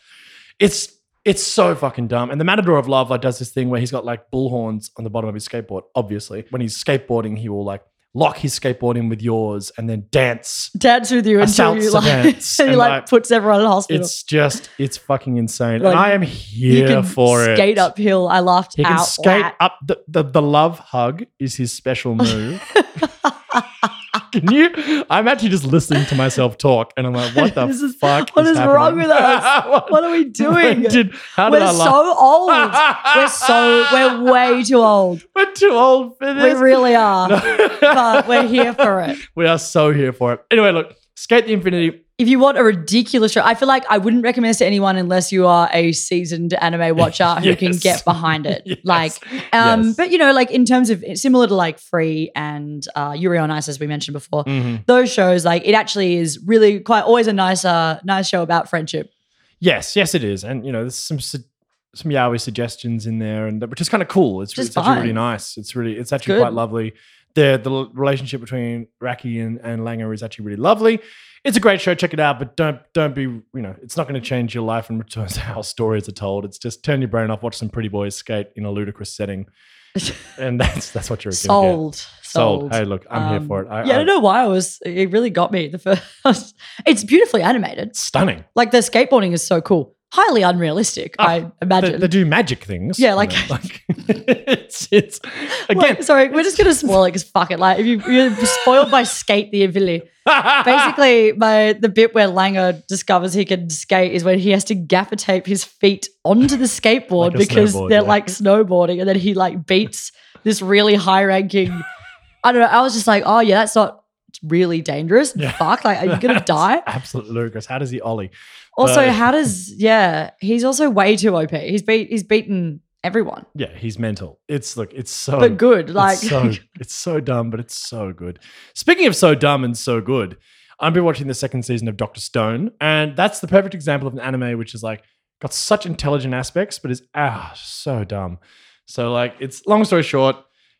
It's it's so fucking dumb. And the Matador of Love like does this thing where he's got like bull horns on the bottom of his skateboard. Obviously, when he's skateboarding, he will like lock his skateboard in with yours and then dance
dance with you until you like, and he like,
like,
puts everyone in hospital.
it's just, it's fucking insane.
Like,
and I am here for it.
skate uphill. I laughed
He can skate up. The, the, the love hug is his special move. can you? I'm actually just listening to myself talk and I'm like, what the
This is-
fuck?
what is wrong with us? What are we doing?
Did, how
We're
I
so old. We're so we're way too old.
We're too old for this.
We really are. But we're here for it.
we are so here for it. Anyway, look, Skate the Infinity.
If you want a ridiculous show, I feel like I wouldn't recommend this to anyone unless you are a seasoned anime watcher who can get behind it.
Yes.
Like, um,
Yes.
but you know, like in terms of similar to like Free and uh, Yuri on Ice, as we mentioned before,
Mhm.
those shows, like it actually is really quite always a nice, uh, nice show about friendship.
Yes, yes, it is, and you know, there's some su- some yaoi suggestions in there, and which is kind of cool. It's,
Just
it's actually really nice. It's really, it's actually
good.
quite lovely. The the relationship between Reki and, and Langa is actually really lovely. It's a great show. Check it out, but don't don't be you know, it's not going to change your life in terms of how stories are told. It's just turn your brain off, watch some pretty boys skate in a ludicrous setting, and that's that's what you're.
Sold, sold.
Sold. Hey, look, I'm here
Um,
for it. I,
yeah, I
I-
don't know why I was. It really got me. The first, it's beautifully animated.
stunning.
Like the skateboarding is so cool. Highly unrealistic,
Ah,
I imagine.
they do magic things.
Yeah, like-
like it's it's again.
Like, sorry, we're just gonna spoil it because fuck it. Like if you, you're spoiled by Skate the Infinity, basically my the bit where Langa discovers he can skate is when he has to gaffer tape his feet onto the skateboard
Like
because they're
yeah.
like snowboarding, and then he like beats this really high ranking. I don't know. I was just like, oh yeah, that's not really dangerous.
Yeah.
Fuck, like are you gonna die?
Absolutely ludicrous. How does he ollie?
Also,
But-
how does yeah? He's also way too OP. He's beat he's beaten everyone,
Yeah, he's mental. It's look, it's so
but good. Like
it's so it's so dumb, but it's so good. Speaking of so dumb and so good, I've been watching the second season of Doctor Stone, and that's the perfect example of an anime which is like got such intelligent aspects, but is ah so dumb. So like it's long story short,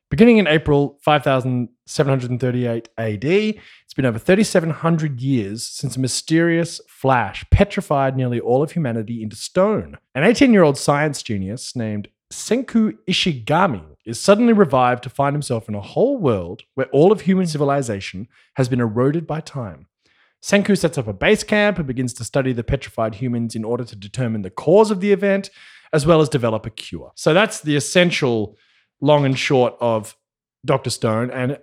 beginning in April 5738 AD, been over 3700 years since a mysterious flash petrified nearly all of humanity into stone. An 18-year-old science genius named Senku Ishigami is suddenly revived to find himself in a whole world where all of human civilization has been eroded by time. Senku sets up a base camp and begins to study the petrified humans in order to determine the cause of the event, as well as develop a cure. So that's the essential long and short of Dr. Stone. And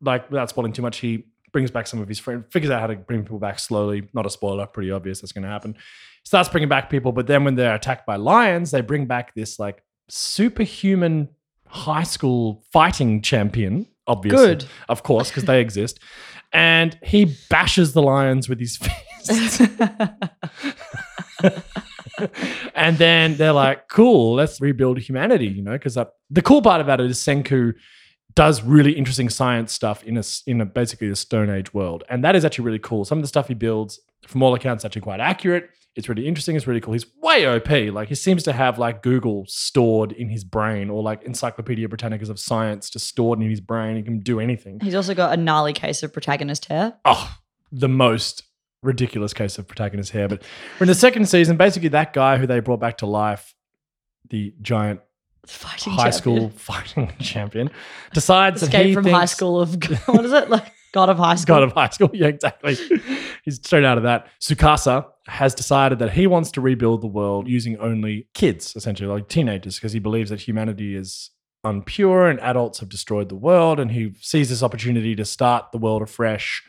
like without spoiling too much, he brings back some of his friends, figures out how to bring people back slowly. Not a spoiler, pretty obvious that's going to happen. Starts bringing back people, but then when they're attacked by lions, they bring back this like superhuman high school fighting champion. Obviously,
Good.
of course, because they exist. And he bashes the lions with his fists. and then they're like, cool, let's rebuild humanity, you know, because the cool part about it is Senku does really interesting science stuff in a, in a basically a Stone Age world. And that is actually really cool. Some of the stuff he builds, from all accounts, actually quite accurate. It's really interesting. It's really cool. He's way OP. Like he seems to have like Google stored in his brain or like Encyclopedia Britannicas of science just stored in his brain. He can do anything.
He's also got a gnarly case of protagonist hair.
oh, the most ridiculous case of protagonist hair. But we're in the second season, basically that guy who they brought back to life, the giant
Fighting
high
champion.
school fighting champion, decides that
Escape
he
from high school of what is it? Like God of high school.
God of high school. Yeah, exactly. He's straight out of that. Tsukasa has decided that he wants to rebuild the world using only kids, essentially, like teenagers, because he believes that humanity is unpure and adults have destroyed the world. And he sees this opportunity to start the world afresh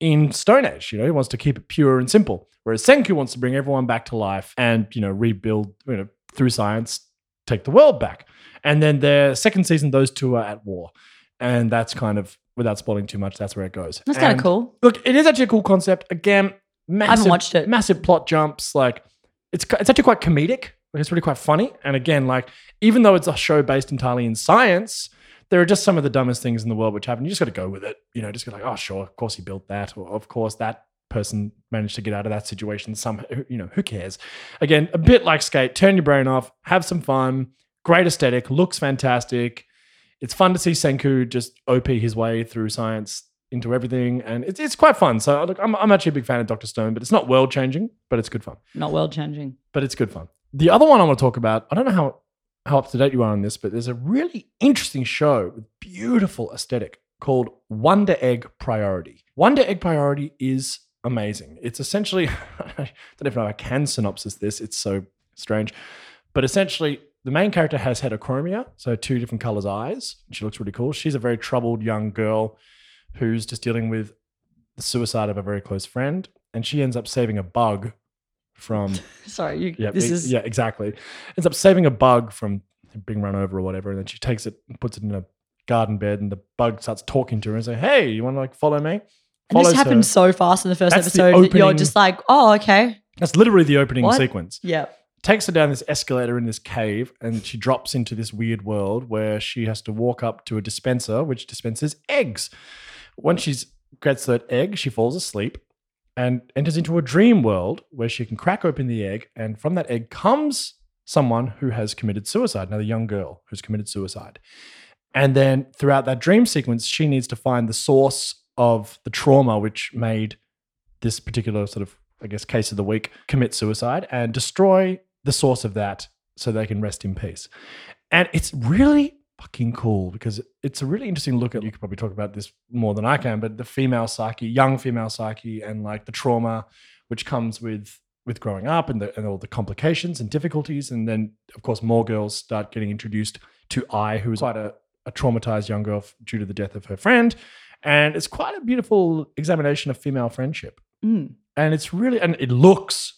in Stone Age. You know, he wants to keep it pure and simple. Whereas Senku wants to bring everyone back to life and, you know, rebuild, you know, through science, take the world back. And then the second season, those two are at war. And that's kind of, without spoiling too much, that's where it goes.
That's kind of cool.
Look, it is actually a cool concept. Again, massive,
watched it.
Massive plot jumps. Like it's it's actually quite comedic. Like it's really quite funny. And again, like even though it's a show based entirely in science, there are just some of the dumbest things in the world which happen. You just got to go with it. You know, just go like, oh sure, of course he built that, or of course that person managed to get out of that situation somehow. You know, who cares? Again, a bit like skate. Turn your brain off. Have some fun. Great aesthetic. Looks fantastic it's fun to see Senku just OP his way through science into everything, and it's, it's quite fun. So look, I'm, I'm actually a big fan of Doctor Stone, but it's not world changing, but it's good fun.
Not world changing.
But it's good fun. The other one I want to talk about, I don't know how how up to date you are on this, but there's a really interesting show with beautiful aesthetic called Wonder Egg Priority. Wonder Egg Priority is amazing. It's essentially I don't even know if I can synopsis this. It's so strange, but essentially the main character has heterochromia, so two different colors eyes. She looks really cool. She's a very troubled young girl who's just dealing with the suicide of a very close friend, and she ends up saving a bug from
Sorry, you,
yeah,
this is
yeah, exactly. Ends up saving a bug from being run over or whatever, and then she takes it and puts it in a garden bed, and the bug starts talking to her and say, "Hey, you want to like follow me?"
And this happened
her.
so fast in the first
That's the
episode you're just like, oh, okay.
That's literally the opening
What?
sequence.
Yeah.
Takes her down this escalator in this cave, and she drops into this weird world where she has to walk up to a dispenser which dispenses eggs. Once she gets that egg, she falls asleep and enters into a dream world where she can crack open the egg, and from that egg comes someone who has committed suicide, another young girl who's committed suicide. And then throughout that dream sequence, she needs to find the source of the trauma which made this particular sort of, Ai guess, case of the week commit suicide and destroy the source of that so they can rest in peace. And it's really fucking cool because it's a really interesting look at, you could probably talk about this more than I can, but the female psyche, young female psyche, and like the trauma which comes with with growing up and, the, and all the complications and difficulties. And then, of course, more girls start getting introduced to I, who is quite a, a traumatized young girl due to the death of her friend. And it's quite a beautiful examination of female friendship.
Mm.
And it's really, and it looks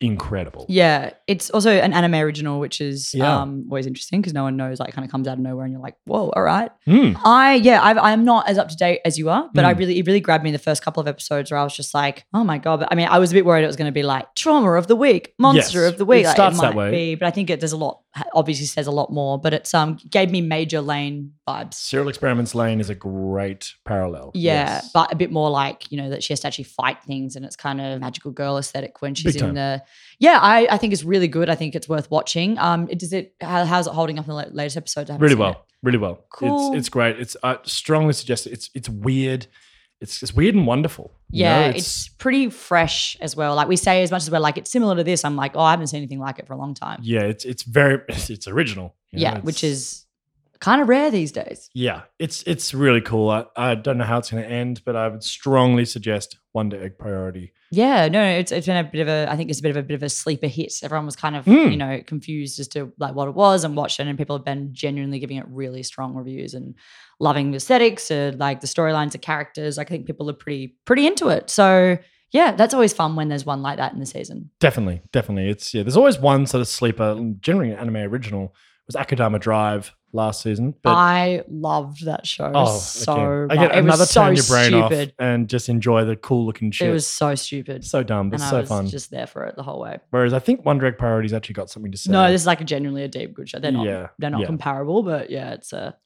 incredible.
Yeah. It's also an anime original, which is
Yeah.
um, always interesting because no one knows, like, kind of comes out of nowhere and you're like, whoa, all right.
Mm.
I, yeah, I've, I'm not as up to date as you are, but I
Mm.
really, it really grabbed me the first couple of episodes where I was just like, oh my God. But I mean, I was a bit worried it was going to be like trauma of the week, monster
Yes,
of the week.
it
Like,
starts
might
that way.
Be, but I think it does a lot, obviously says a lot more, but it's um gave me major Lain vibes.
Serial Experiments Lain is a great parallel.
Yeah,
Yes.
but a bit more like, you know, that she has to actually fight things and it's kind of magical girl aesthetic when she's
Big
in
time.
the Yeah, I, I think it's really good. I think it's worth watching. Um it- does it how, how's it holding up in the latest episode?
Really well.
it.
Really well.
Cool.
It's it's great. It's I strongly suggest it. it's it's weird. It's it's weird and wonderful. you
Yeah,
know?
it's, pretty fresh as well. Like we say as much as we're like it's similar to this, I'm like, oh, I haven't seen anything like it for a long time.
yeah. It's it's very it's, it's original. you know,
yeah, which is kind of rare these days.
yeah. It's it's really cool. I, I don't know how it's going to end, but I would strongly suggest Wonder Egg Priority.
Yeah, no, it's it's been a bit of a I think it's a bit of a bit of a sleeper hit. Everyone was kind of
Mm.
you know confused as to like what it was and watched it, and people have been genuinely giving it really strong reviews and loving the aesthetics, uh, like the storylines, the characters. I think people are pretty pretty into it. So yeah, that's always fun when there's one like that in the season.
Definitely, definitely. It's yeah. There's always one sort of sleeper. Generally, an anime original was Akudama Drive last season. But
I loved that show
oh,
so
again,
much.
again,
it
another
was so
turn your brain
stupid.
off and just enjoy the cool looking shit.
It was so stupid.
so dumb, but
and I
so
was
fun.
just there for it the whole way.
Whereas I think Wonder Egg Priority's actually got something to say.
No, this is like a genuinely a deep good show. They're not
Yeah,
they're not
yeah.
comparable, but yeah, it's a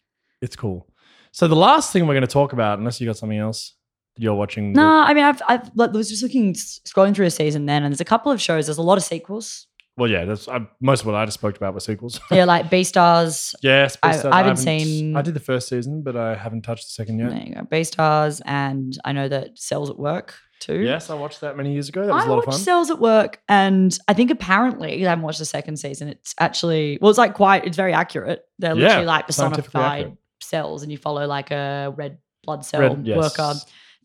it's cool. So the last thing we're going to talk about, unless you got something else you're watching.
No,
that-
I mean, I've, I've like, was just looking, scrolling through a season then, and there's a couple of shows. There's a lot of sequels.
Well, yeah, that's I, most of what I just spoke about were sequels.
Yeah, like Beastars.
yes,
I-
Beastars,
I haven't seen-
I did the first season, but I haven't touched the second yet.
There you go, Beastars, and I know that Cells at Work. too.
Yes, I watched that many years ago. That was
I
a lot of
watched
fun.
Cells at Work, and I think apparently I haven't watched the second season. It's actually well, it's like quite, it's very accurate. They're
Yeah,
literally like personified
accurate.
cells, and you follow like a red blood cell
Red- yes.
worker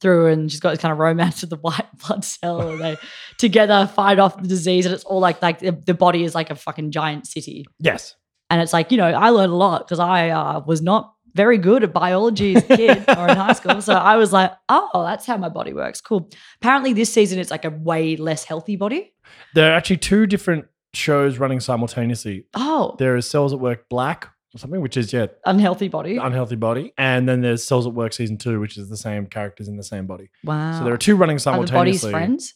through, and she's got this kind of romance with the white blood cell, and they together fight off the disease, and it's all like like the, the body is like a fucking giant city,
Yes.
and it's like you know I learned a lot because I uh, was not very good at biology as a kid or in high school. So I was like, oh, that's how my body works. Cool. Apparently, this season it's like a way less healthy body.
There are actually two different shows running simultaneously.
Oh,
There is Cells at Work Black or something, which is yeah,
unhealthy body.
unhealthy body, and then there's Cells at Work season two, which is the same characters in the same body.
wow.
So there are two running
Are the bodies
simultaneously.
friends?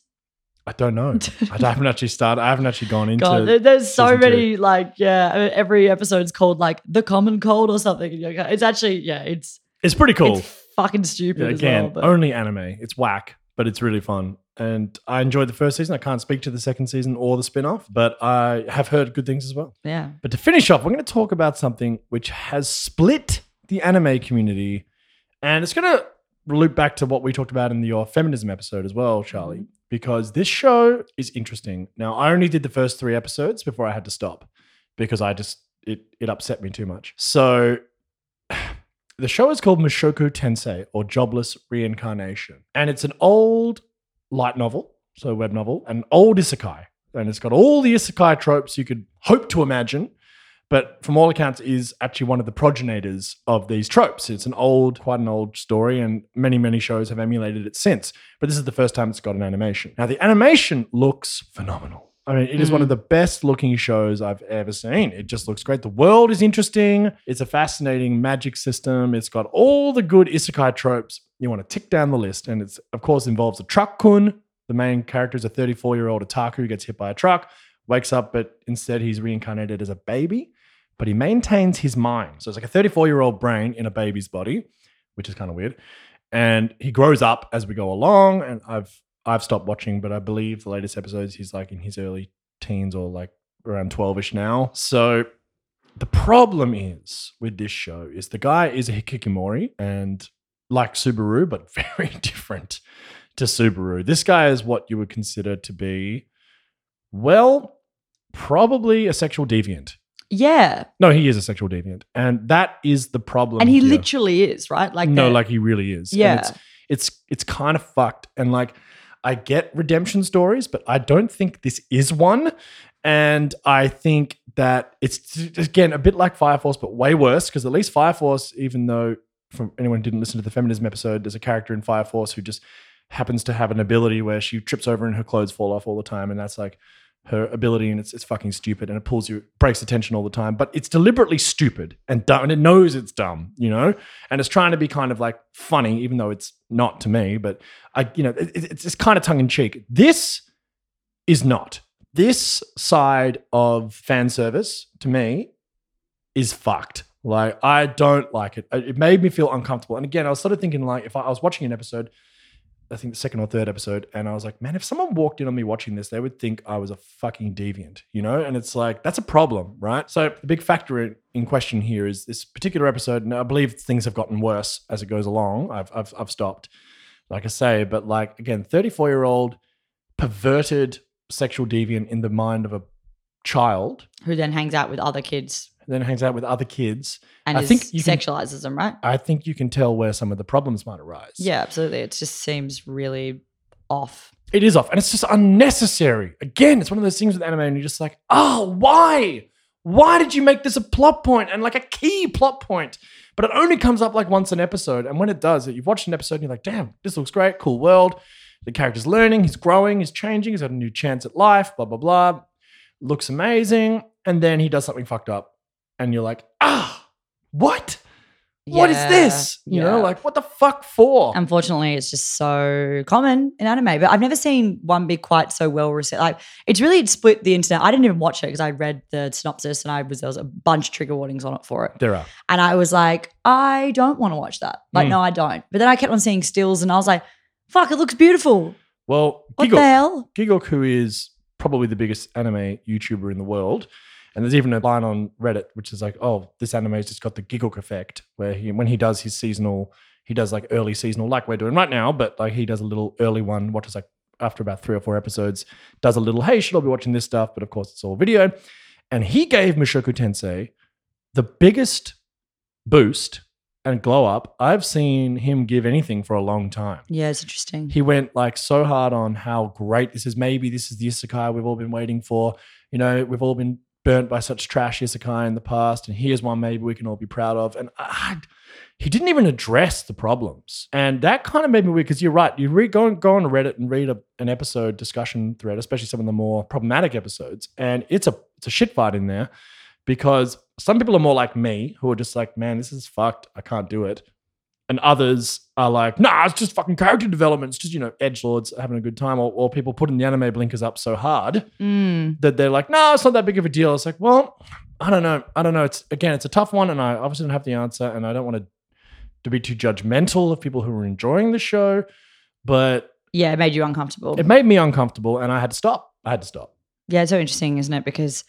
I don't know. I haven't actually started. I haven't actually gone into.
God, there- there's so
season two.
many like yeah. I mean, every episode's called like the common cold or something. and you're like- It's actually yeah. It's
it's pretty cool.
it's fucking stupid
Yeah,
as
again,
well. But
only anime. It's whack, but it's really fun. And I enjoyed the first season. I can't speak to the second season or the spin off, but I have heard good things as well.
yeah,
But to finish off, we're going to talk about something which has split the anime community. And it's going to loop back to what we talked about in the your feminism episode as well, Charlie,
Mhm.
because this show is interesting. Now, I only did the first three episodes before I had to stop because I just, it, it upset me too much. So the show is called Mushoku Tensei or Jobless Reincarnation. And it's an old light novel, so web novel, an old isekai. And it's got all the isekai tropes you could hope to imagine, but from all accounts is actually one of the progenitors of these tropes. It's an old, quite an old story, and many, many shows have emulated it since. But this is the first time it's got an animation. Now, the animation looks phenomenal. I mean, it is one of mm. the best looking shows I've ever seen. It just looks great. The world is interesting. It's a fascinating magic system. It's got all the good isekai tropes. You want to tick down the list. And it's, of course, involves a truck kun. The main character is a 34 year old otaku who gets hit by a truck, wakes up, but instead he's reincarnated as a baby, but he maintains his mind. So it's like a 34 year old brain in a baby's body, which is kind of weird. And he grows up as we go along. And I've I've stopped watching, but I believe the latest episodes he's like in his early teens or like around 12ish now. So the problem is with this show is the guy is a hikikomori and like Subaru, but very different to Subaru. This guy is what you would consider to be, well, probably a sexual deviant.
yeah,
No, he is a sexual deviant, and that is the problem.
and he
here.
literally is right. Like
no, like he really is. And
yeah,
it's it's it's kind of fucked. And like, I get redemption stories, but I don't think this is one. And I think that it's again a bit like Fire Force, but way worse because at least Fire Force, even though from anyone who didn't listen to the feminism episode, there's a character in Fire Force who just happens to have an ability where she trips over and her clothes fall off all the time, and that's like her ability, and it's it's fucking stupid, and it pulls you, breaks attention all the time. But it's deliberately stupid and dumb, and it knows it's dumb, you know, and it's trying to be kind of like funny, even though it's not to me. But I, you know, it, it's it's kind of tongue in cheek. This is not. This side of fan service to me is fucked. Like I don't like it. It made me feel uncomfortable. And again, I was sort of thinking like if I, I was watching an episode, I think the second or third episode, and I was like, man, if someone walked in on me watching this, they would think I was a fucking deviant, you know? And it's like that's a problem, right? So the big factor in, question here is this particular episode, and I believe things have gotten worse as it goes along. I've I've, I've stopped, like I say, but like again, thirty four year old perverted sexual deviant in the mind of a child
who then hangs out with other kids
then hangs out with other kids.
and
I think you can-
sexualizes them, right?
I think you can tell where some of the problems might arise.
Yeah, absolutely. It just seems really off.
It is off. And it's just unnecessary. Again, it's one of those things with anime, and you're just like, oh, why? Why did you make this a plot point and like a key plot point? But it only comes up like once an episode. And when it does, you've watched an episode and you're like, damn, this looks great, cool world. The character's learning, he's growing, he's changing, he's had a new chance at life, blah, blah, blah. Looks amazing. And then he does something fucked up. And you're like, ah, what? What is
Yeah,
this? You know,
yeah.
like what the fuck for?
Unfortunately, it's just so common in anime. But I've never seen one be quite so well received. Like it's really split the internet. I didn't even watch it because I read the synopsis and I was there was a bunch of trigger warnings on it for it.
there are.
And I was like, I don't want to watch that. Like,
Mm.
no, I don't. But then I kept on seeing stills and I was like, fuck, it looks beautiful.
Well,
What the hell?
Gigguk, who is probably the biggest anime YouTuber in the world, and there's even a line on Reddit which is like, "Oh, this anime's just got the Gigguk effect," where he, when he does his seasonal, he does like early seasonal, like we're doing right now, but like he does a little early one, watches like after about three or four episodes, does a little, hey, should I be watching this stuff? But of course, it's all video. And he gave Mushoku Tensei the biggest boost and glow up I've seen him give anything for a long time.
Yeah, it's interesting.
He went like so hard on how great this is. Maybe this is the isekai we've all been waiting for. You know, we've all been burnt by such trash isekai in the past, and here's one maybe we can all be proud of. And I, he didn't even address the problems, and that kind of made me weird because you're right. You read go go on Reddit and read a, an episode discussion thread, especially some of the more problematic episodes, and it's a it's a shit fight in there because some people are more like me who are just like, man, this is fucked. I can't do it. And others are like, nah, it's just fucking character development. It's just, you know, edge lords having a good time. Or, or people putting the anime blinkers up so hard
Mm.
that they're like, no, it's not that big of a deal. It's like, well, I don't know. I don't know. It's again, it's a tough one, and I obviously don't have the answer, and I don't want to to be too judgmental of people who are enjoying the show, but
Yeah, it made you uncomfortable.
it made me uncomfortable, and I had to stop. I had to stop.
Yeah, it's so interesting, isn't it? Because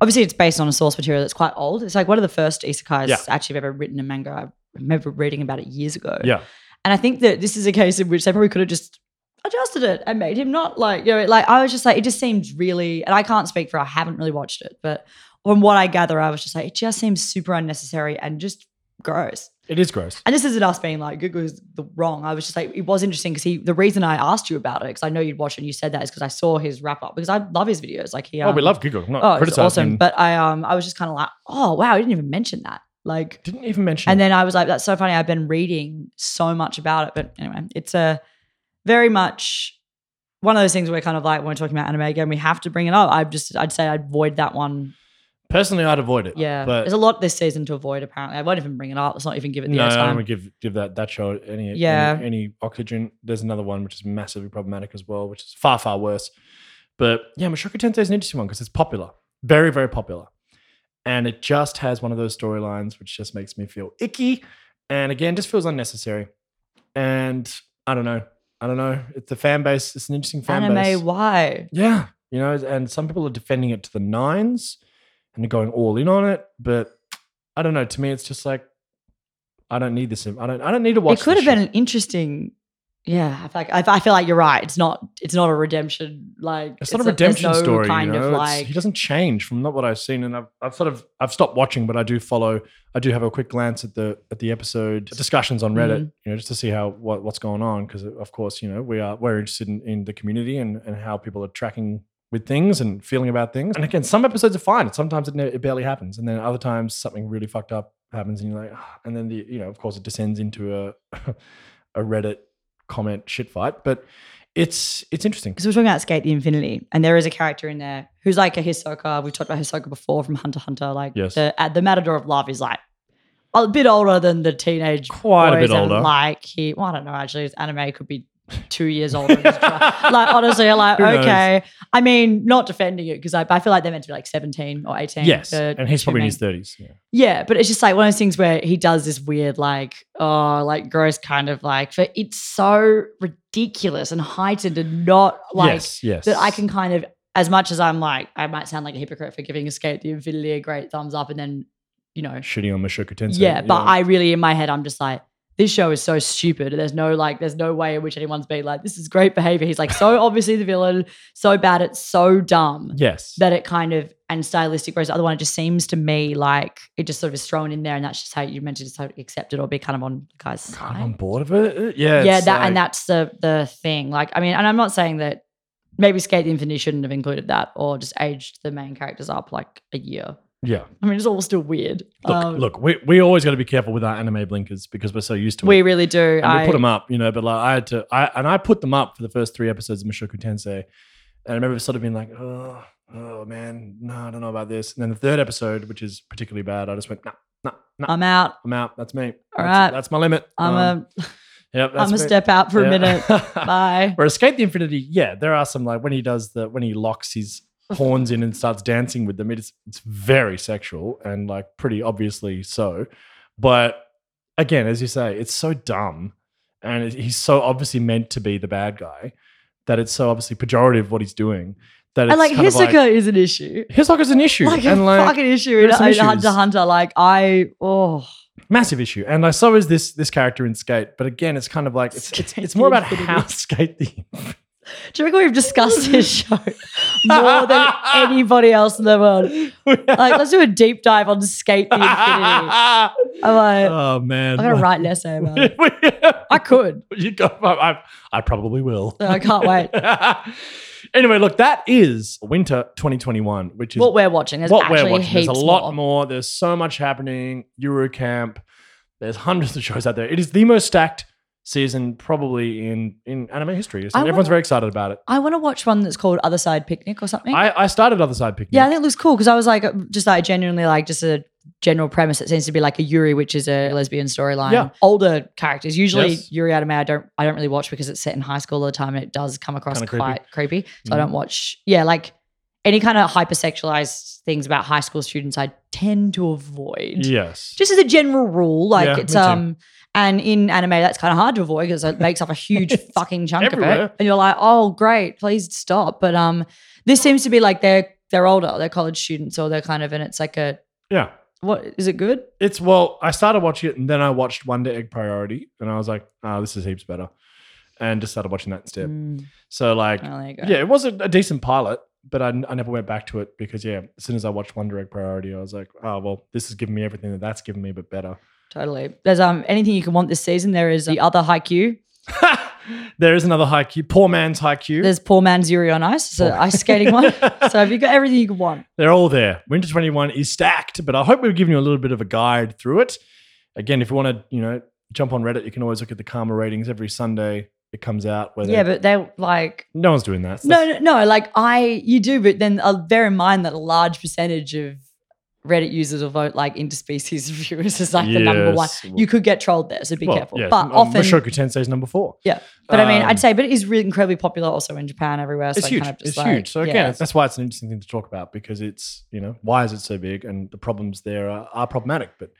obviously it's based on a source material that's quite old. It's like one of the first isekais
Yeah.
actually I've ever written a manga. I remember reading about it years ago.
Yeah.
And I think that this is a case in which they probably could have just adjusted it and made him not like, you know, like I was just like, it just seems really, and I can't speak for, I haven't really watched it, but from what I gather, I was just like, it just seems super unnecessary and just gross.
It is gross.
And this isn't us being like Google's the wrong. I was just like, it was interesting because he. The reason I asked you about it because I know you'd watch it and you said that is because I saw his wrap up because I love his videos. Like he.
oh, we
um,
love Gigguk. Not
Oh, it's
criticizing.
awesome. But I um I was just kind of like, oh wow, I didn't even mention that. Like,
didn't even mention.
and
it.
then I was like, that's so funny. I've been reading so much about it, but anyway, it's a very much one of those things where kind of like when we're talking about anime again, we have to bring it up. I just I'd say I'd avoid that one.
personally, I'd avoid it.
Yeah,
but
there's a lot this season to avoid. Apparently, I won't even bring it up. Let's not even give it the
no, I don't want to give give that that show any
Yeah.
any, any oxygen. There's another one which is massively problematic as well, which is far far worse. But yeah, Mushoku Tensei is an interesting one because it's popular, very very popular, and it just has one of those storylines which just makes me feel icky, and again just feels unnecessary. And I don't know, I don't know. It's the fan base. It's an interesting fan base.
anime,
base.
why?
Yeah, you know, and some people are defending it to the nines and they're going all in on it, but I don't know. To me, it's just like I don't need this. I don't. I don't need to watch.
it could have been an interesting. Yeah, I feel like I, I feel like you're right. It's not. It's not a redemption. Like
It's not a redemption
no
story.
Kind
you know?
of
It's-
like
he doesn't change from not what I've seen, and I've, I've sort of I've stopped watching, but I do follow. I do have a quick glance at the at the episode discussions on Reddit,
Mhm.
you know, just to see how what, what's going on, because of course, you know, we are we're interested in, in the community and and how people are tracking with things and feeling about things. And again, some episodes are fine. Sometimes it, it barely happens, and then other times something really fucked up happens, and you're like, "Ah," and then the you know, of course, it descends into a a Reddit comment shit fight, but. It's it's interesting.
because we're talking about Skate the Infinity, and there is a character in there who's like a Hisoka. We've talked about Hisoka before from Hunter Hunter. Like
Yes.
the uh, the Matador of Love is like a bit older than the teenage
Quite a
boys,
bit older.
Like he, well, I don't know. Actually, his anime could be two years older. than like honestly, I'm like okay. I mean, not defending it because I, I feel like they're meant to be like 17 or 18.
Yes, and he's probably in his thirties. Yeah.
Yeah, but it's just like one of those things where he does this weird, like, oh, like gross kind of like, for it's so ridiculous and heightened and not like
yes, yes.
that I can kind of, as much as I'm like, I might sound like a hypocrite for giving Skate the Infinity a great thumbs up and then, you know,
shitting on Mushoku Tensei.
yeah, but I really, in my head, I'm just like, this show is so stupid. There's no like, there's no way in which anyone's being like, this is great behavior. He's like so obviously the villain, so bad, it's so dumb
yes,
that it kind of and stylistic. Whereas the other one, it just seems to me like it just sort of is thrown in there, and that's just how you're meant to just sort of accept it or be kind of on the guy's
I'm
side.
on board of it. Uh,
yeah,
Yeah,
that
like-
and that's the the thing. Like, I mean, and I'm not saying that maybe Skate the Infinity shouldn't have included that or just aged the main characters up like a year.
Yeah.
I mean, it's all still weird.
Look,
Um,
look, we we always got to be careful with our anime blinkers because we're so used to
we
it.
really do.
And we
I,
put them up, you know. But like I had to, I and I put them up for the first three episodes of Mushoku Tensei, and I remember sort of being like, oh, oh man, no, I don't know about this. And then the third episode, which is particularly bad, I just went, nah, nah, nah,
I'm out.
I'm out. That's me.
All
that's,
right.
that's my limit.
I'm
Um,
a
yep, that's
I'm a
me.
step out for a minute. Bye.
Where Escape the Infinity, yeah, there are some like when he does the when he locks his horns in and starts dancing with them, it's it's very sexual and like pretty obviously so. But again, as you say, it's so dumb, and it- he's so obviously meant to be the bad guy that it's so obviously pejorative what he's doing that it's
and like Hisoka is an issue.
Hisoka's an issue.
Like a
like
fucking issue in, in Hunter Hunter. Like I oh
massive issue. And like so is this this character in Skate. But again, it's kind of like it's it's, it's more about how Skate the
Do you reckon we've discussed this show more than anybody else in the world? Like, let's do a deep dive on Skate the Infinity. I'm like,
oh man.
I'm gonna write an essay about it. I could.
you go I, I, I probably will.
I can't wait.
anyway, look, that is winter 2021, which is
What we're watching. There's
what
actually
we're watching.
heaps
There's a lot
more.
more. There's so much happening. Yuru Camp. There's hundreds of shows out there. It is the most stacked season probably in in anime history. So everyone's
wanna-
very excited about it.
I want to watch one that's called Other Side Picnic or something.
I, I started Other Side Picnic.
yeah, I think it looks cool because I was like, just like genuinely like just a general premise. It seems to be like a Yuri, which is a lesbian storyline.
Yeah.
Older characters. Usually
Yes.
Yuri anime, I don't I don't really watch because it's set in high school all the time and it does come across
Kinda
quite creepy. So I
Mhm.
don't watch. Yeah, like any kind of hypersexualized things about high school students, I tend to avoid.
Yes.
Just as a general rule, like
Yeah,
it's
me too.
And in anime, that's kind of hard to avoid because it makes up a huge fucking chunk of it. And you're like, oh, great, please stop. But um, this seems to be like they're they're older, they're college students, or they're kind of, and it's like a
Yeah.
what is it good?
It's well, I started watching it and then I watched Wonder Egg Priority and I was like, oh, this is heaps better. And just started watching that instead.
Mm,
So like
well, there you go.
Yeah, it was a, a decent pilot, but I, I never went back to it because yeah, as soon as I watched Wonder Egg Priority, I was like, oh well, this is giving me everything that that's given me, but better.
Totally. There's um anything you can want this season. There is the other Haikyuu.
there is another Haikyuu, poor man's Haikyuu.
There's Poor Man's Yuri on Ice. It's an ice skating one. so have you got everything you can want?
They're all there. Winter 21 is stacked, but I hope we've given you a little bit of a guide through it. Again, if you want to, you know, jump on Reddit, you can always look at the Karma ratings every Sunday. It comes out where
Yeah, but they're like
no one's doing that.
no, no, no. Like I, you do, but then uh, bear in mind that a large percentage of Reddit users will vote like Interspecies Reviewers is like the number one. You could get trolled there, so be
Well,
careful.
yeah,
But
um,
often,
Mushoku Tensei is number four.
yeah. But I mean,
Um,
I'd say, but it is really incredibly popular also in Japan everywhere. So
it's huge.
Kind of just
it's
like,
huge. So again,
yeah.
that's why it's an interesting thing to talk about because it's you know why is it so big and the problems there are, are problematic. But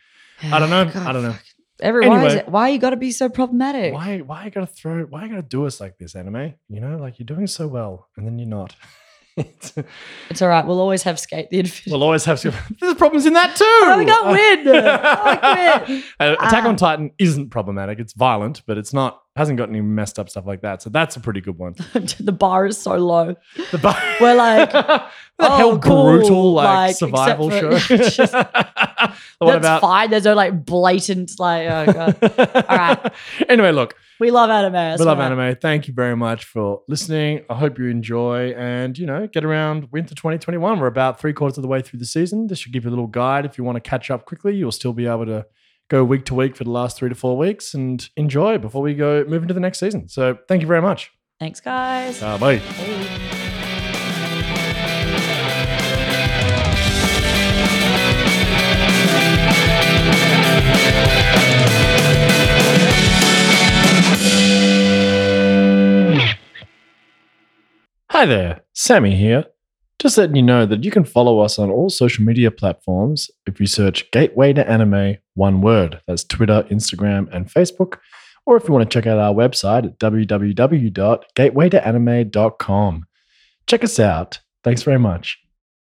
I don't know. I don't know.
Everyone, why, is it, why you got to be so problematic?
Why why you gotta throw why you gotta do us like this, anime? You know, like you're doing so well and then you're not. It's-
It's all right. We'll always have skate the infinity.
we'll always have some there's problems in that too.
Oh, we can't win. I quit.
Uh, Attack on Titan isn't problematic. It's violent, but it's not hasn't got any messed up stuff like that. So that's a pretty good one.
the bar is so low.
The bu-
We're like,
the
oh,
hell
cool,
brutal like,
like,
survival show.
just- That's
about
fine. There's no like blatant like. Oh god.
All
right.
Anyway, look,
We love anime.
we love
right.
anime. Thank you very much for listening. I hope you enjoy and, you know, get around winter 2021. We're about three quarters of the way through the season. This should give you a little guide. If you want to catch up quickly, you'll still be able to go week to week for the last three to four weeks and enjoy before we go move into the next season. So thank you very much.
Thanks, guys.
Uh, bye. Hi there, Sammy here. Just letting you know that you can follow us on all social media platforms if you search Gateway to Anime, one word. That's Twitter, Instagram, and Facebook. Or if you want to check out our website at www.gatewaytoanime.com. Check us out. Thanks very much.